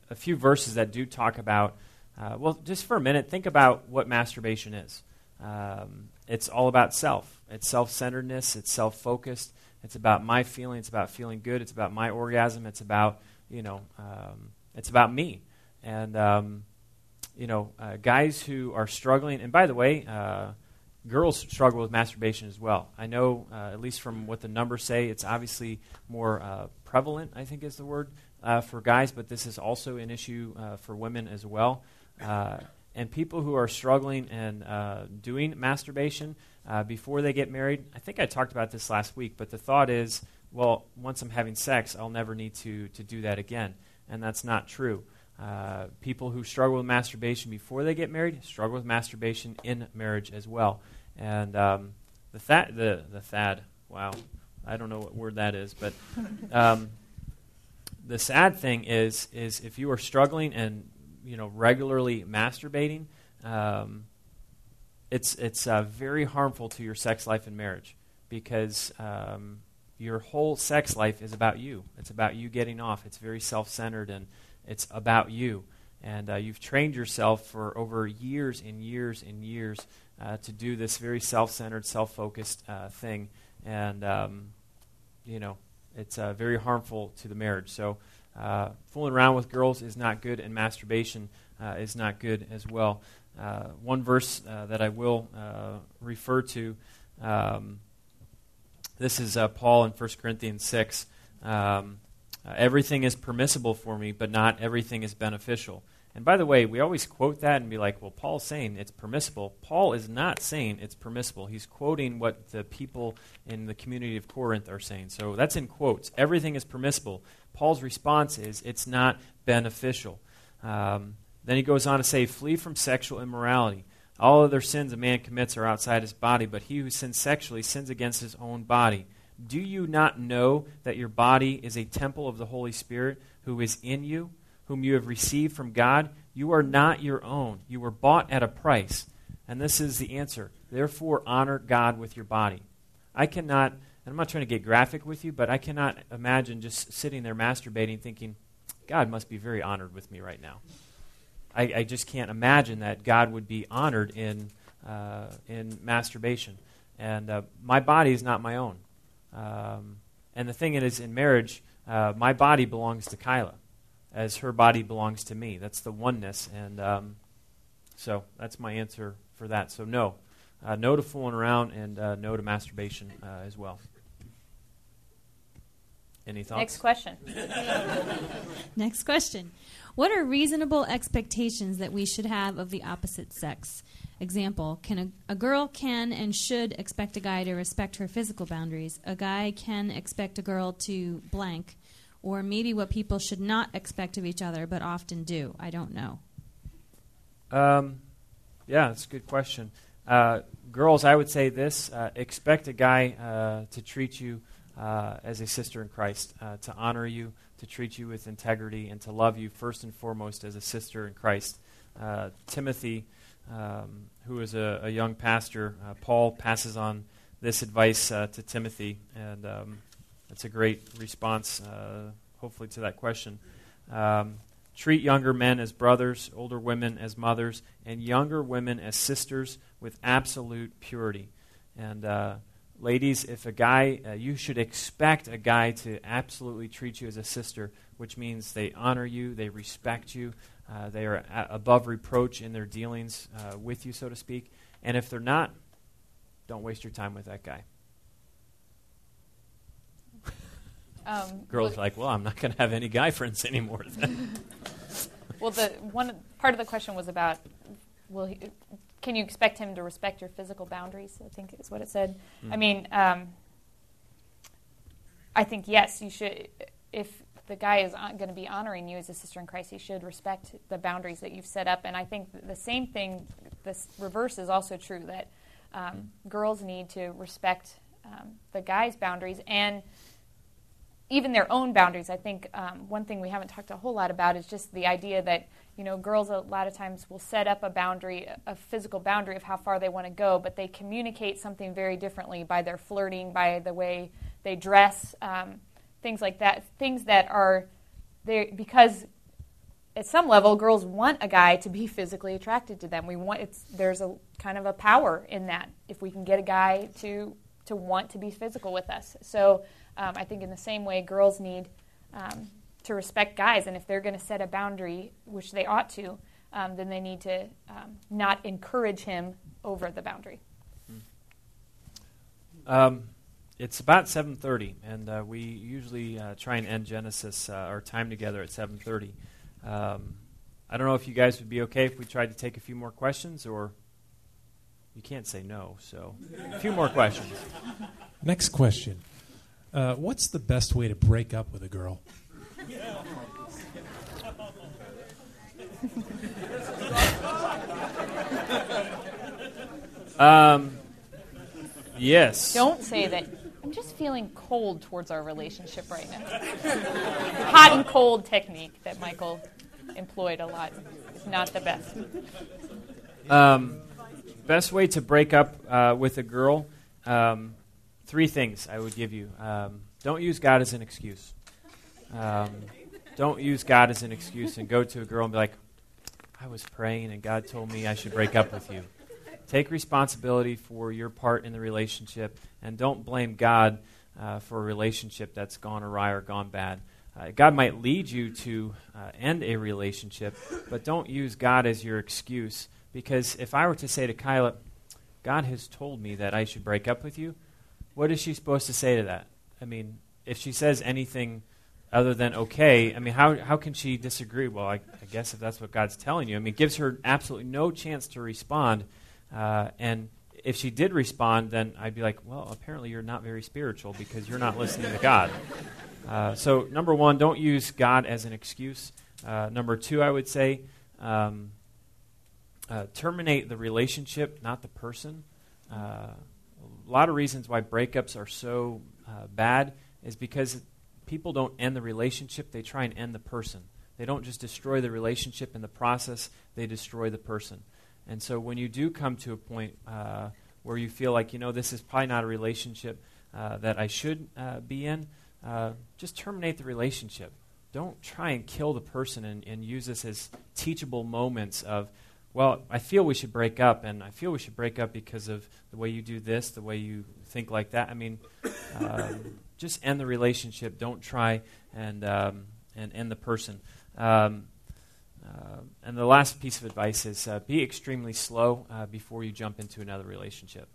a few verses that do talk about. Uh, well, just for a minute, think about what masturbation is. Um, it's all about self. It's self-centeredness. It's self-focused. It's about my feeling. It's about feeling good. It's about my orgasm. It's about you know. Um, it's about me. And um, you know, uh, guys who are struggling. And by the way, uh, girls struggle with masturbation as well. I know, uh, at least from what the numbers say, it's obviously more uh, prevalent. I think is the word uh, for guys, but this is also an issue uh, for women as well. and people who are struggling and doing masturbation uh, before they get married. I think I talked about this last week, but the thought is, well, once I'm having sex, I'll never need to, to do that again. And that's not true. Uh, people who struggle with masturbation before they get married struggle with masturbation in marriage as well. And um, the, th- the, the thad, wow, I don't know what word that is, but um, the sad thing is, is if you are struggling and you know regularly masturbating, um, it's it's uh, very harmful to your sex life and marriage because um, your whole sex life is about you. It's about you getting off. It's very self-centered and it's about you. And uh, you've trained yourself for over years and years and years uh, to do this very self-centered, self-focused uh, thing, and um, you know it's uh, very harmful to the marriage. So. Uh, fooling around with girls is not good, and masturbation is not good as well. Uh, one verse uh, that I will uh, refer to. Um, this is uh, Paul in 1 Corinthians 6. Um, uh, everything is permissible for me, but not everything is beneficial. And by the way, we always quote that and be like, well, Paul's saying it's permissible. Paul is not saying it's permissible. He's quoting what the people in the community of Corinth are saying. So that's in quotes. Everything is permissible. Paul's response is it's not beneficial. Um, then he goes on to say, Flee from sexual immorality. All other sins a man commits are outside his body, but he who sins sexually sins against his own body. Do you not know that your body is a temple of the Holy Spirit who is in you, whom you have received from God? You are not your own. You were bought at a price. And this is the answer. Therefore, honor God with your body. I cannot, and I'm not trying to get graphic with you, but I cannot imagine just sitting there masturbating thinking, God must be very honored with me right now. I, I just can't imagine that God would be honored in, uh, in masturbation. And uh, my body is not my own. Um, and the thing is, in marriage, uh, my body belongs to Kyla, as her body belongs to me. That's the oneness. And um, so that's my answer for that. So, no. Uh, no to fooling around, and uh, no to masturbation uh, as well. Any thoughts? Next question. Next question. What are reasonable expectations that we should have of the opposite sex? Example, can a, a, girl can and should expect a guy to respect her physical boundaries. A guy can expect a girl to blank, or maybe what people should not expect of each other but often do. I don't know. Um, yeah, that's a good question. Uh, girls, I would say this: uh, expect a guy uh, to treat you uh, as a sister in Christ, uh, to honor you, to treat you with integrity and to love you first and foremost as a sister in Christ. Uh, Timothy, um, who is a, a young pastor, Paul passes on this advice to Timothy, and um, that's a great response, uh, hopefully, to that question. Um, treat younger men as brothers, older women as mothers, and younger women as sisters with absolute purity. And uh, ladies, if a guy, uh, you should expect a guy to absolutely treat you as a sister, which means they honor you, they respect you, uh, they are a- above reproach in their dealings uh, with you, so to speak. And if they're not, don't waste your time with that guy. Um, Girls are like, well, I'm not going to have any guy friends anymore. Well, the one part of the question was about will he, can you expect him to respect your physical boundaries? I think is what it said. I mean, um, I think yes, you should. If the guy is going to be honoring you as a sister in Christ, he should respect the boundaries that you've set up. And I think the same thing, this reverse is also true that um, girls need to respect um, the guy's boundaries and even their own boundaries. I think um, one thing we haven't talked a whole lot about is just the idea that you know girls a lot of times will set up a boundary, a physical boundary of how far they want to go, but they communicate something very differently by their flirting, by the way they dress, um, things like that. Things that are there because at some level, girls want a guy to be physically attracted to them. We want it's there's a kind of a power in that if we can get a guy to to want to be physical with us. So um, I think in the same way, girls need um, to respect guys, and if they're going to set a boundary, which they ought to, um, then they need to um, not encourage him over the boundary. Um, it's about 7:30, and uh, we usually uh, try and end Genesis uh, our time together at 7:30. Um, I don't know if you guys would be okay if we tried to take a few more questions, or you can't say no. So, a few more questions. Next question. Uh, what's the best way to break up with a girl? Um, yes. Don't say that. I'm just feeling cold towards our relationship right now. Hot and cold technique that Michael employed a lot is not the best. Um, best way to break up uh, with a girl. Um, three things I would give you. Um, don't use God as an excuse. Um, don't use God as an excuse and go to a girl and be like, I was praying and God told me I should break up with you. Take responsibility for your part in the relationship and don't blame God uh, for a relationship that's gone awry or gone bad. Uh, God might lead you to uh, end a relationship, but don't use God as your excuse. Because if I were to say to Kyla, God has told me that I should break up with you, what is she supposed to say to that? I mean, if she says anything other than okay, I mean, how, how can she disagree? Well, I, I guess if that's what God's telling you, I mean, it gives her absolutely no chance to respond. Uh, and if she did respond, then I'd be like, well, apparently you're not very spiritual because you're not listening to God. Uh, so, number one, don't use God as an excuse. Uh, number two, I would say, um, uh, terminate the relationship, not the person. A lot of reasons why breakups are so uh, bad is because people don't end the relationship, they try and end the person. They don't just destroy the relationship in the process, they destroy the person. And so when you do come to a point uh, where you feel like, you know, this is probably not a relationship uh, that I should uh, be in, uh, just terminate the relationship. Don't try and kill the person and, and use this as teachable moments of, well, I feel we should break up, and I feel we should break up because of the way you do this, the way you think like that. I mean, um, just end the relationship. Don't try and um, and end the person. Um, uh, and the last piece of advice is uh, be extremely slow uh, before you jump into another relationship.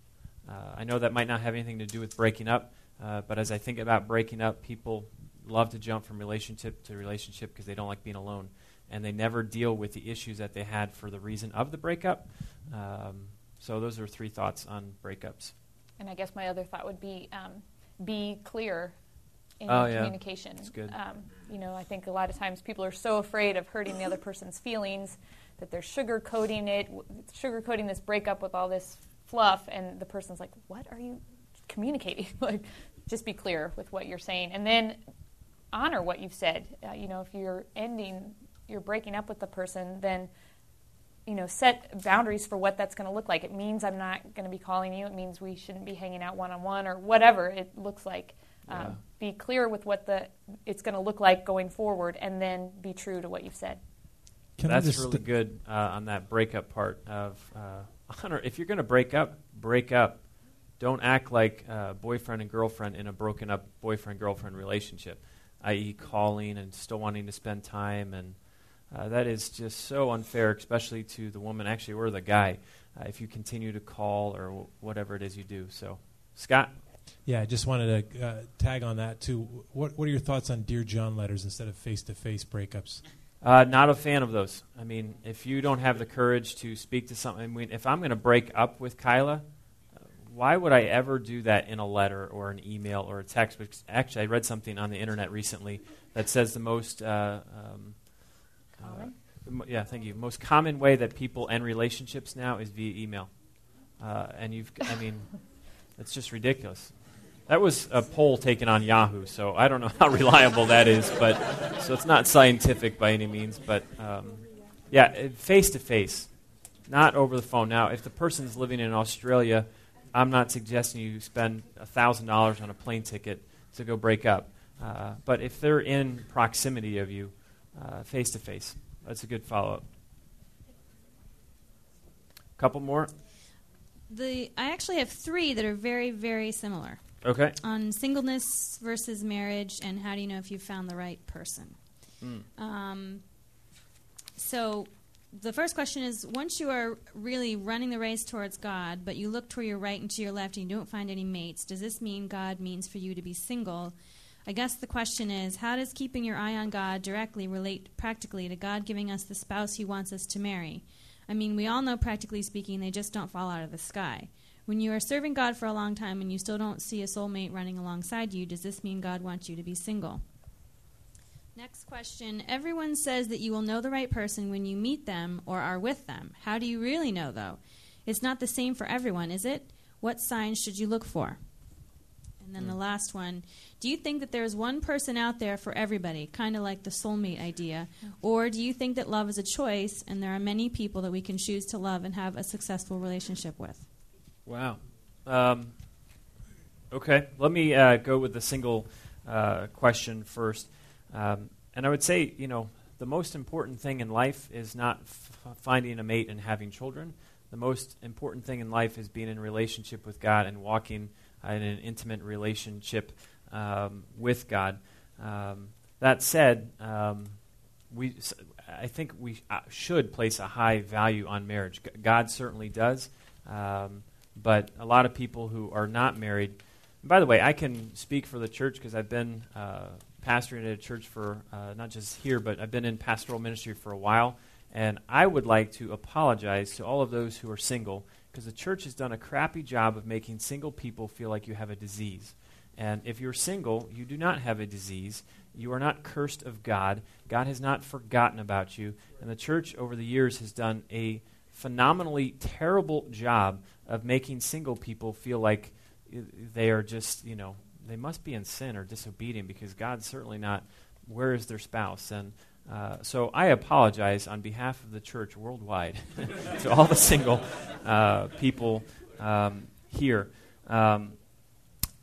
Uh, I know that might not have anything to do with breaking up, uh, but as I think about breaking up, people love to jump from relationship to relationship because they don't like being alone, and they never deal with the issues that they had for the reason of the breakup. Um, so those are three thoughts on breakups. And I guess my other thought would be um, be clear in Oh, your yeah. communication. That's good. Um, you know, I think a lot of times people are so afraid of hurting the other person's feelings that they're sugarcoating it, sugarcoating this breakup with all this fluff, and the person's like, "What are you communicating?" like, just be clear with what you're saying, and then honor what you've said. Uh, you know, if you're ending, you're breaking up with the person, then you know, set boundaries for what that's going to look like. It means I'm not going to be calling you. It means we shouldn't be hanging out one on one or whatever it looks like. Um, Be clear with what the it's going to look like going forward, and then be true to what you've said. Can That's just really good uh, on that breakup part of uh, honor. If you're going to break up, break up. Don't act like uh, boyfriend and girlfriend in a broken up boyfriend girlfriend relationship, i.e., calling and still wanting to spend time. And uh, that is just so unfair, especially to the woman, actually, or the guy, uh, if you continue to call or w- whatever it is you do. So, Scott? Yeah, I just wanted to uh, tag on that too. What What are your thoughts on Dear John letters instead of face to face breakups? Uh, not a fan of those. I mean, if you don't have the courage to speak to something, I mean, if I'm going to break up with Kyla, uh, why would I ever do that in a letter or an email or a text? Because actually, I read something on the internet recently that says the most, uh, um, uh, Common? the mo- yeah, thank you. Most common way that people end relationships now is via email, uh, and you've, I mean, it's just ridiculous. That was a poll taken on Yahoo, so I don't know how reliable that is, but so it's not scientific by any means. But um, yeah, face to face, not over the phone. Now, if the person's living in Australia, I'm not suggesting you spend thousand dollars on a plane ticket to go break up. Uh, but if they're in proximity of you, face to face, that's a good follow up. Couple more. The I actually have three that are very very similar Okay. on singleness versus marriage and how do you know if you found the right person. Mm. Um, so the first question is once you are really running the race towards God, but you look to your right and to your left and you don't find any mates, does this mean God means for you to be single? I guess the question is how does keeping your eye on God directly relate practically to God giving us the spouse he wants us to marry? I mean, we all know practically speaking they just don't fall out of the sky. When you are serving God for a long time and you still don't see a soulmate running alongside you, does this mean God wants you to be single? Next question. Everyone says that you will know the right person when you meet them or are with them. How do you really know, though? It's not the same for everyone, is it? What signs should you look for? And then the last one. Do you think that there's one person out there for everybody, kind of like the soulmate idea? Or do you think that love is a choice and there are many people that we can choose to love and have a successful relationship with? Wow. Um, okay, let me uh, go with the single uh, question first. Um, and I would say, you know, the most important thing in life is not f- finding a mate and having children. The most important thing in life is being in relationship with God and walking in an intimate relationship um, with God. Um, that said, um, we, I think we uh, should place a high value on marriage. God certainly does. Um, but a lot of people who are not married, by the way, I can speak for the church because I've been uh, pastoring at a church for uh, not just here, but I've been in pastoral ministry for a while. And I would like to apologize to all of those who are single because the church has done a crappy job of making single people feel like you have a disease. And if you're single, you do not have a disease. You are not cursed of God. God has not forgotten about you. And the church over the years has done a phenomenally terrible job of making single people feel like uh, they are just, you know, they must be in sin or disobedient because God's certainly not. Where is their spouse? And uh, so I apologize on behalf of the church worldwide to all the single uh, people um, here. Um,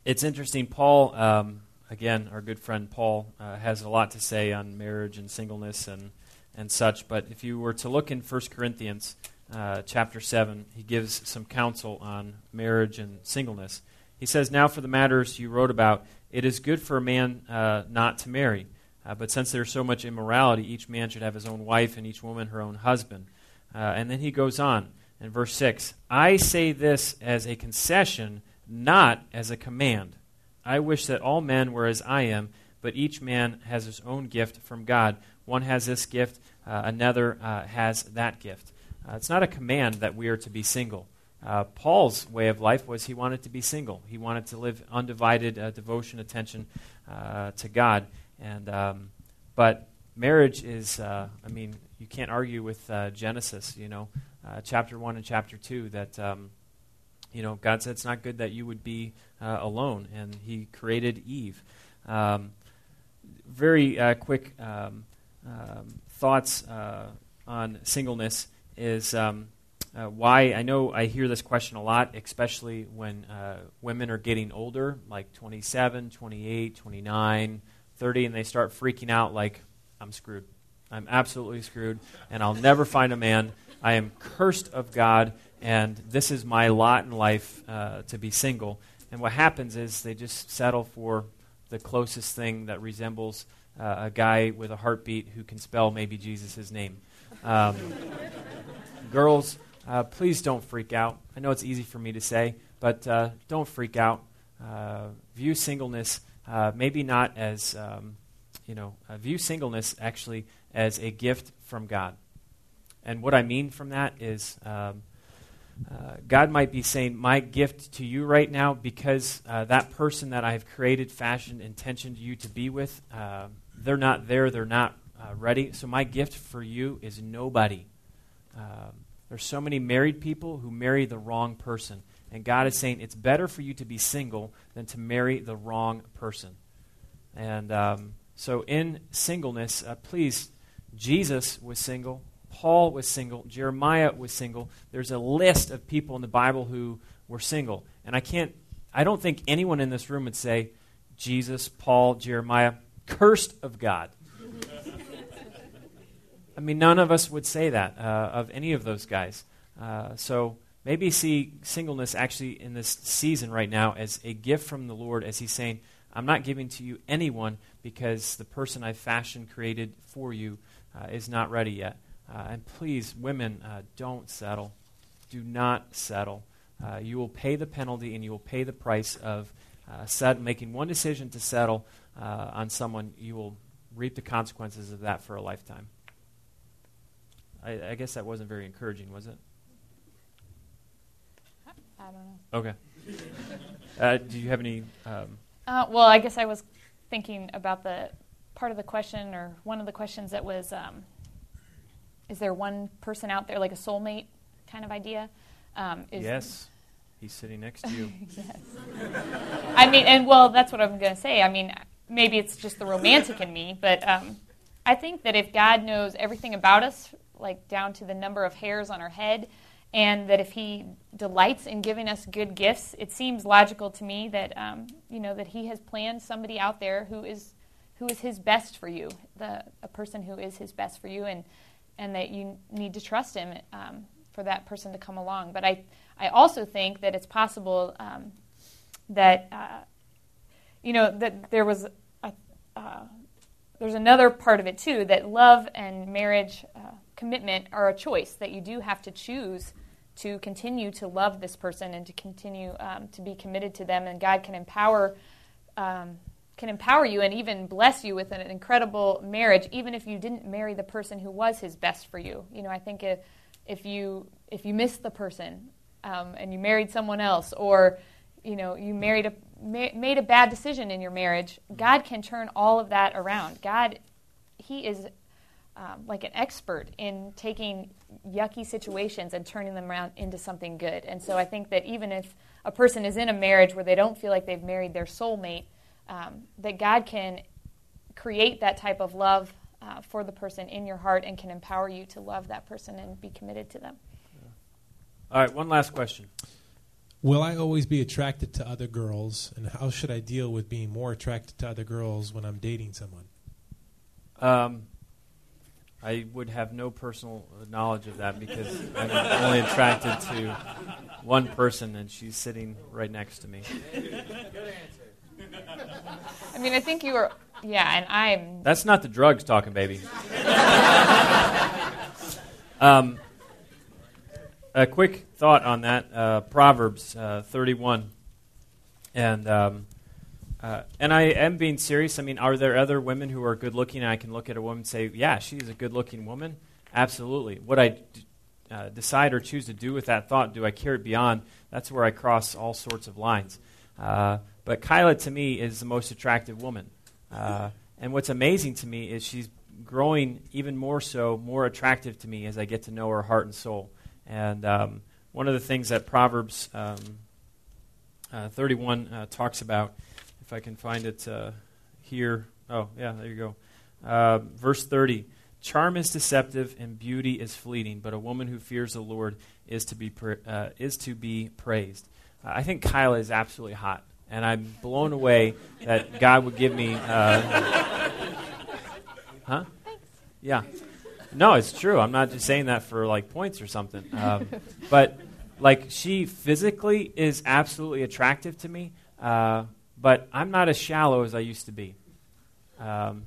it's interesting. Paul, um, again, our good friend Paul, uh, has a lot to say on marriage and singleness and, and such. But if you were to look in 1 Corinthians uh, chapter 7, he gives some counsel on marriage and singleness. He says, Now for the matters you wrote about, it is good for a man uh, not to marry. Uh, but since there's so much immorality, each man should have his own wife and each woman her own husband. Uh, and then he goes on in verse 6 I say this as a concession, not as a command. I wish that all men were as I am, but each man has his own gift from God. One has this gift, uh, another uh, has that gift. Uh, it's not a command that we are to be single. Uh, Paul's way of life was he wanted to be single. He wanted to live undivided devotion, attention to God. And um, but marriage is, uh, I mean, you can't argue with uh, Genesis. You know, uh, chapter one and chapter two that um, you know God said it's not good that you would be uh, alone, and He created Eve. Um, very uh, quick um, um, thoughts on singleness is um, uh, why I know I hear this question a lot, especially when uh, women are getting older, like 27, 28, 29, 30, and they start freaking out like, I'm screwed. I'm absolutely screwed, and I'll never find a man. I am cursed of God, and this is my lot in life uh, to be single. And what happens is they just settle for the closest thing that resembles uh, a guy with a heartbeat who can spell maybe Jesus' name. Um, girls, uh, please don't freak out. I know it's easy for me to say, but uh, don't freak out. Uh, view singleness uh, maybe not as, um, you know, uh, view singleness actually as a gift from God. And what I mean from that is um, uh, God might be saying, My gift to you right now, because that person that I have created, fashioned, intentioned you to be with, they're not there, they're not ready. So my gift for you is nobody. Um, there's so many married people who marry the wrong person. And God is saying it's better for you to be single than to marry the wrong person. And um, so, in singleness, uh, please, Jesus was single, Paul was single, Jeremiah was single. There's a list of people in the Bible who were single. And I can't, I don't think anyone in this room would say, Jesus, Paul, Jeremiah, cursed of God. I mean, none of us would say that uh, of any of those guys. Uh, so maybe see singleness actually in this season right now as a gift from the Lord, as He's saying, I'm not giving to you anyone because the person I've fashioned, created for you uh, is not ready yet. Uh, and please, women, uh, don't settle. Do not settle. Uh, you will pay the penalty and you will pay the price of set, making one decision to settle on someone. You will reap the consequences of that for a lifetime. I, I guess that wasn't very encouraging, was it? I don't know. Okay. uh, do you have any? Um, uh, well, I guess I was thinking about the part of the question, or one of the questions that was, um, is there one person out there, like a soulmate kind of idea? Um, yes. He's sitting next to you. yes. I mean, and well, that's what I'm going to say. I mean, maybe it's just the romantic in me, but um, I think that if God knows everything about us like down to the number of hairs on our head, and that if He delights in giving us good gifts, it seems logical to me that um, you know that He has planned somebody out there who is who is His best for you, the a person who is His best for you, and and that you need to trust Him um, for that person to come along. But I I also think that it's possible um, that uh, you know that there was a, uh, there's another part of it too that love and marriage uh, commitment are a choice that you do have to choose to continue to love this person and to continue um, to be committed to them. And God can empower. Um, can empower you and even bless you with an incredible marriage, even if you didn't marry the person who was his best for you. You know, I think if, if you if you missed the person um, and you married someone else, or you know you married a ma- made a bad decision in your marriage, God can turn all of that around. God, He is um, like an expert in taking yucky situations and turning them around into something good. And so I think that even if a person is in a marriage where they don't feel like they've married their soulmate, um, that God can create that type of love uh, for the person in your heart and can empower you to love that person and be committed to them. All right, one last question. Will I always be attracted to other girls, and how should I deal with being more attracted to other girls when I'm dating someone? Um, I would have no personal knowledge of that because I'm only attracted to one person, and she's sitting right next to me. Good answer. I mean, I think you were, yeah, and I'm. That's not the drugs talking, baby. um, a quick thought on that uh, Proverbs uh, 31. And um, uh, and I am being serious. I mean, are there other women who are good looking I can look at a woman and say, yeah, she's a good looking woman? Absolutely. What I d- uh, decide or choose to do with that thought, do I carry it beyond? That's where I cross all sorts of lines. Uh, but Kyla, to me, is the most attractive woman. Uh, and what's amazing to me is she's growing even more so, more attractive to me as I get to know her heart and soul. And um, one of the things that Proverbs um, uh, 31 uh, talks about if I can find it uh, here. Oh, yeah, there you go. Uh, verse 30 Charm is deceptive and beauty is fleeting, but a woman who fears the Lord is to be, pra- uh, is to be praised. Uh, I think Kyla is absolutely hot, and I'm blown away that God would give me. Uh, huh? Yeah. No, it's true. I'm not just saying that for like points or something. Um, but like she physically is absolutely attractive to me, uh, but I'm not as shallow as I used to be. Um,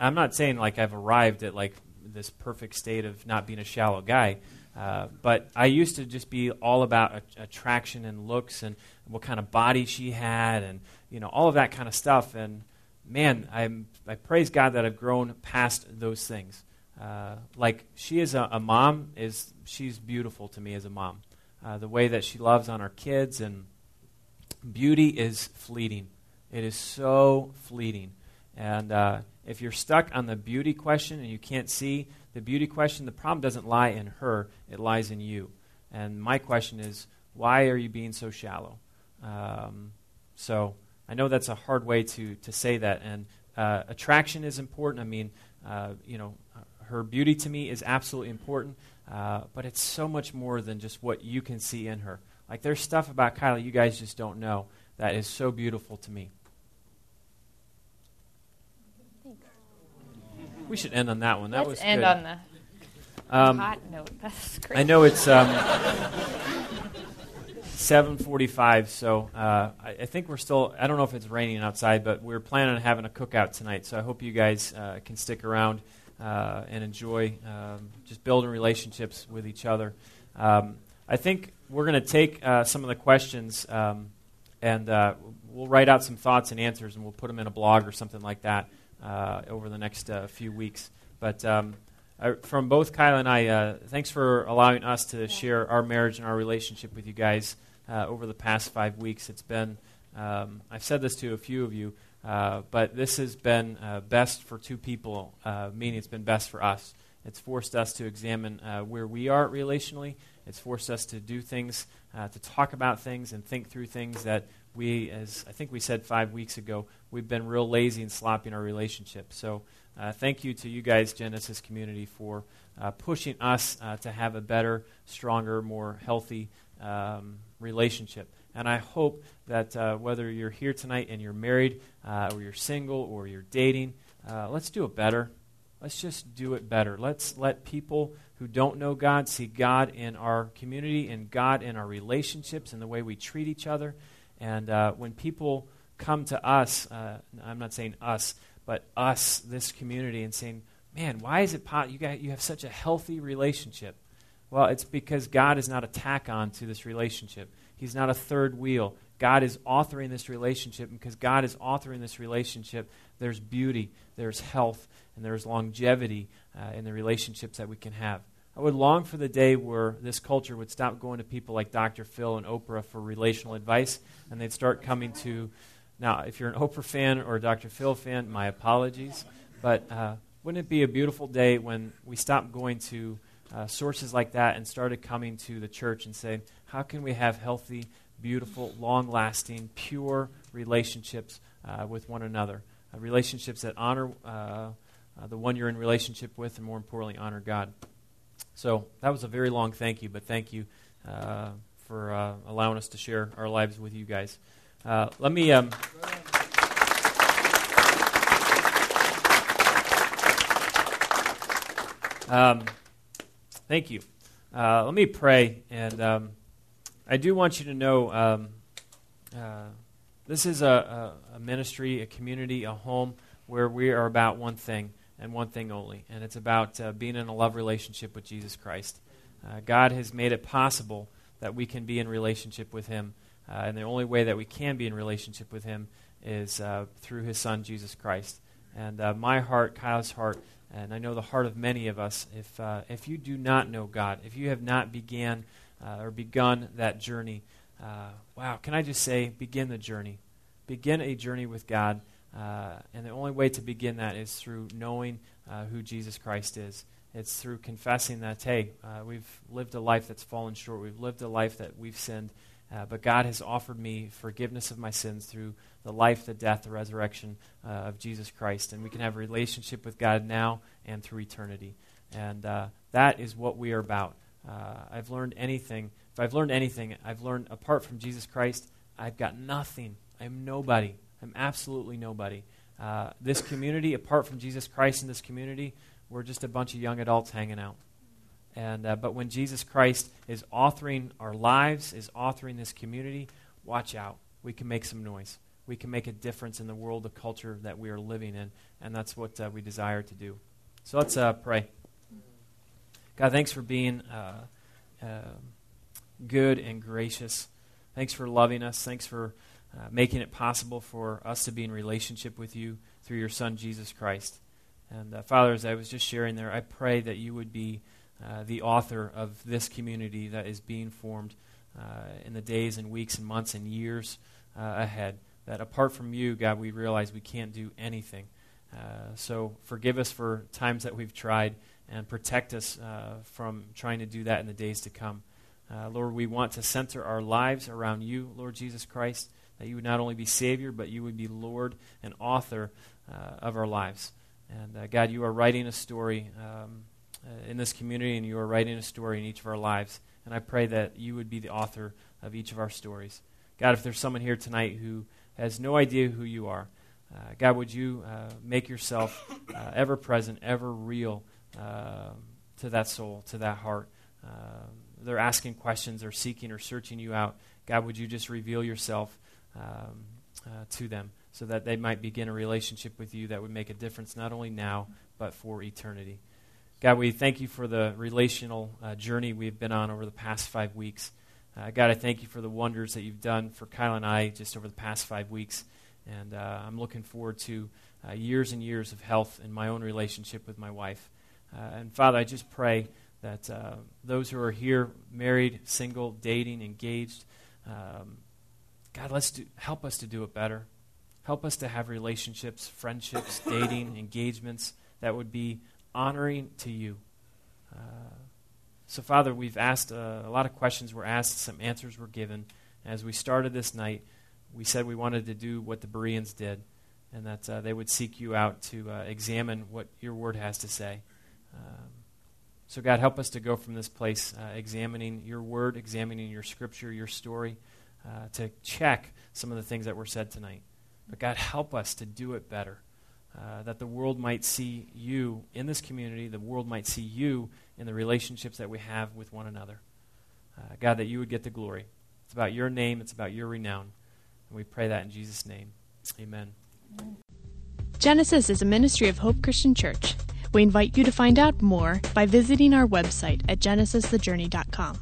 I'm not saying like I've arrived at like this perfect state of not being a shallow guy, uh, but I used to just be all about a- attraction and looks and what kind of body she had and you know all of that kind of stuff. And man, I'm, I praise God that I've grown past those things. Uh, like she is a, a, mom is she's beautiful to me as a mom. Uh, the way that she loves on our kids and beauty is fleeting. It is so fleeting. And uh, if you're stuck on the beauty question and you can't see the beauty question, the problem doesn't lie in her, it lies in you. And my question is, why are you being so shallow? Um, so I know that's a hard way to, to say that. And uh, attraction is important. I mean, uh, you know, her beauty to me is absolutely important, uh, but it's so much more than just what you can see in her. Like, there's stuff about Kylie you guys just don't know that is so beautiful to me. We should end on that one. That Let's was end good. on the Um, hot note. That's great. I know it's um, 7:45, so uh, I, I think we're still. I don't know if it's raining outside, but we're planning on having a cookout tonight. So I hope you guys uh, can stick around uh, and enjoy um, just building relationships with each other. Um, I think we're going to take uh, some of the questions um, and uh, we'll write out some thoughts and answers, and we'll put them in a blog or something like that over the next uh, few weeks. But um, I, from both Kyla and I, uh, thanks for allowing us to share our marriage and our relationship with you guys uh, over the past five weeks. It's been, um, I've said this to a few of you, uh, but this has been uh, best for two people, uh, meaning it's been best for us. It's forced us to examine uh, where we are relationally. It's forced us to do things, uh, to talk about things, and think through things that we, as I think we said five weeks ago, we've been real lazy and sloppy in our relationship. So uh, thank you to you guys, Genesis community, for uh, pushing us uh, to have a better, stronger, more healthy um, relationship. And I hope that uh, whether you're here tonight and you're married, uh, or you're single, or you're dating, uh, let's do it better. Let's just do it better. Let's let people who don't know God see God in our community and God in our relationships and the way we treat each other. And uh, when people come to us, uh, I'm not saying us, but us, this community, and saying, "Man, why is it pot? You got you have such a healthy relationship." Well, it's because God is not a tack on to this relationship. He's not a third wheel. God is authoring this relationship, because God is authoring this relationship, there's beauty, there's health, and there's longevity uh, in the relationships that we can have. I would long for the day where this culture would stop going to people like Dr. Phil and Oprah for relational advice, and they'd start coming to. Now, if you're an Oprah fan or a Dr. Phil fan, my apologies. But uh, wouldn't it be a beautiful day when we stopped going to uh, sources like that and started coming to the church and saying, how can we have healthy, beautiful, long lasting, pure relationships uh, with one another? Uh, relationships that honor uh, uh, the one you're in relationship with and, more importantly, honor God. So that was a very long thank you, but thank you uh, for uh, allowing us to share our lives with you guys. Uh, let me. Um, um, thank you. Uh, let me pray, and um, I do want you to know um, uh, this is a, a, a ministry, a community, a home where we are about one thing and one thing only, and it's about uh, being in a love relationship with Jesus Christ. Uh, God has made it possible that we can be in relationship with Him, uh, and the only way that we can be in relationship with Him is uh, through His Son, Jesus Christ. And uh, my heart, Kyla's heart, and I know the heart of many of us, if, uh, if you do not know God, if you have not began or begun that journey, wow, can I just say, begin the journey. Begin a journey with God. Uh, and the only way to begin that is through knowing uh, who Jesus Christ is. It's through confessing that, hey, uh, we've lived a life that's fallen short. We've lived a life that we've sinned. Uh, but God has offered me forgiveness of my sins through the life, the death, the resurrection uh, of Jesus Christ. And we can have a relationship with God now and through eternity. And uh, that is what we are about. I've learned anything. If I've learned anything, I've learned apart from Jesus Christ, I've got nothing. I'm nobody. I'm absolutely nobody. Uh, this community, apart from Jesus Christ in this community, we're just a bunch of young adults hanging out. And, uh, but when Jesus Christ is authoring our lives, is authoring this community, watch out. We can make some noise. We can make a difference in the world, the culture that we are living in. And that's what uh, we desire to do. So let's uh, pray. God, thanks for being uh, uh, good and gracious. Thanks for loving us. Thanks for uh, making it possible for us to be in relationship with you through your Son, Jesus Christ. And Father, as I was just sharing there, I pray that you would be uh, the author of this community that is being formed uh, in the days and weeks and months and years uh, ahead. That apart from you, God, we realize we can't do anything. Uh, so forgive us for times that we've tried and protect us from trying to do that in the days to come. Lord, we want to center our lives around you, Lord Jesus Christ, that you would not only be Savior, but you would be Lord and author of our lives. And God, you are writing a story. Um, uh, in this community, and you are writing a story in each of our lives. And I pray that you would be the author of each of our stories. God, if there's someone here tonight who has no idea who you are, uh, God, would you uh, make yourself uh, ever present, ever real uh, to that soul, to that heart? Uh, they're asking questions, they're seeking or searching you out. God, would you just reveal yourself um, to them so that they might begin a relationship with you that would make a difference not only now, but for eternity? God, we thank you for the relational uh, journey we've been on over the past five weeks. Uh, God, I thank you for the wonders that you've done for Kyla and I just over the past five weeks. And uh, I'm looking forward to uh, years and years of health in my own relationship with my wife. Uh, and Father, I just pray that uh, those who are here, married, single, dating, engaged, um, God, let's do, help us to do it better. Help us to have relationships, friendships, dating, engagements that would be honoring to you. Uh, so, Father, we've asked uh, a lot of questions were asked, some answers were given. As we started this night, we said we wanted to do what the Bereans did, and that uh, they would seek you out to uh, examine what your word has to say. Um, so, God, help us to go from this place uh, examining your word, examining your scripture, your story, uh, to check some of the things that were said tonight. But, God, help us to do it better. Uh, that the world might see you in this community, the world might see you in the relationships that we have with one another. Uh, God, that you would get the glory. It's about your name, it's about your renown. And we pray that in Jesus' name. Amen. Genesis is a ministry of Hope Christian Church. We invite you to find out more by visiting our website at genesisthejourney.com.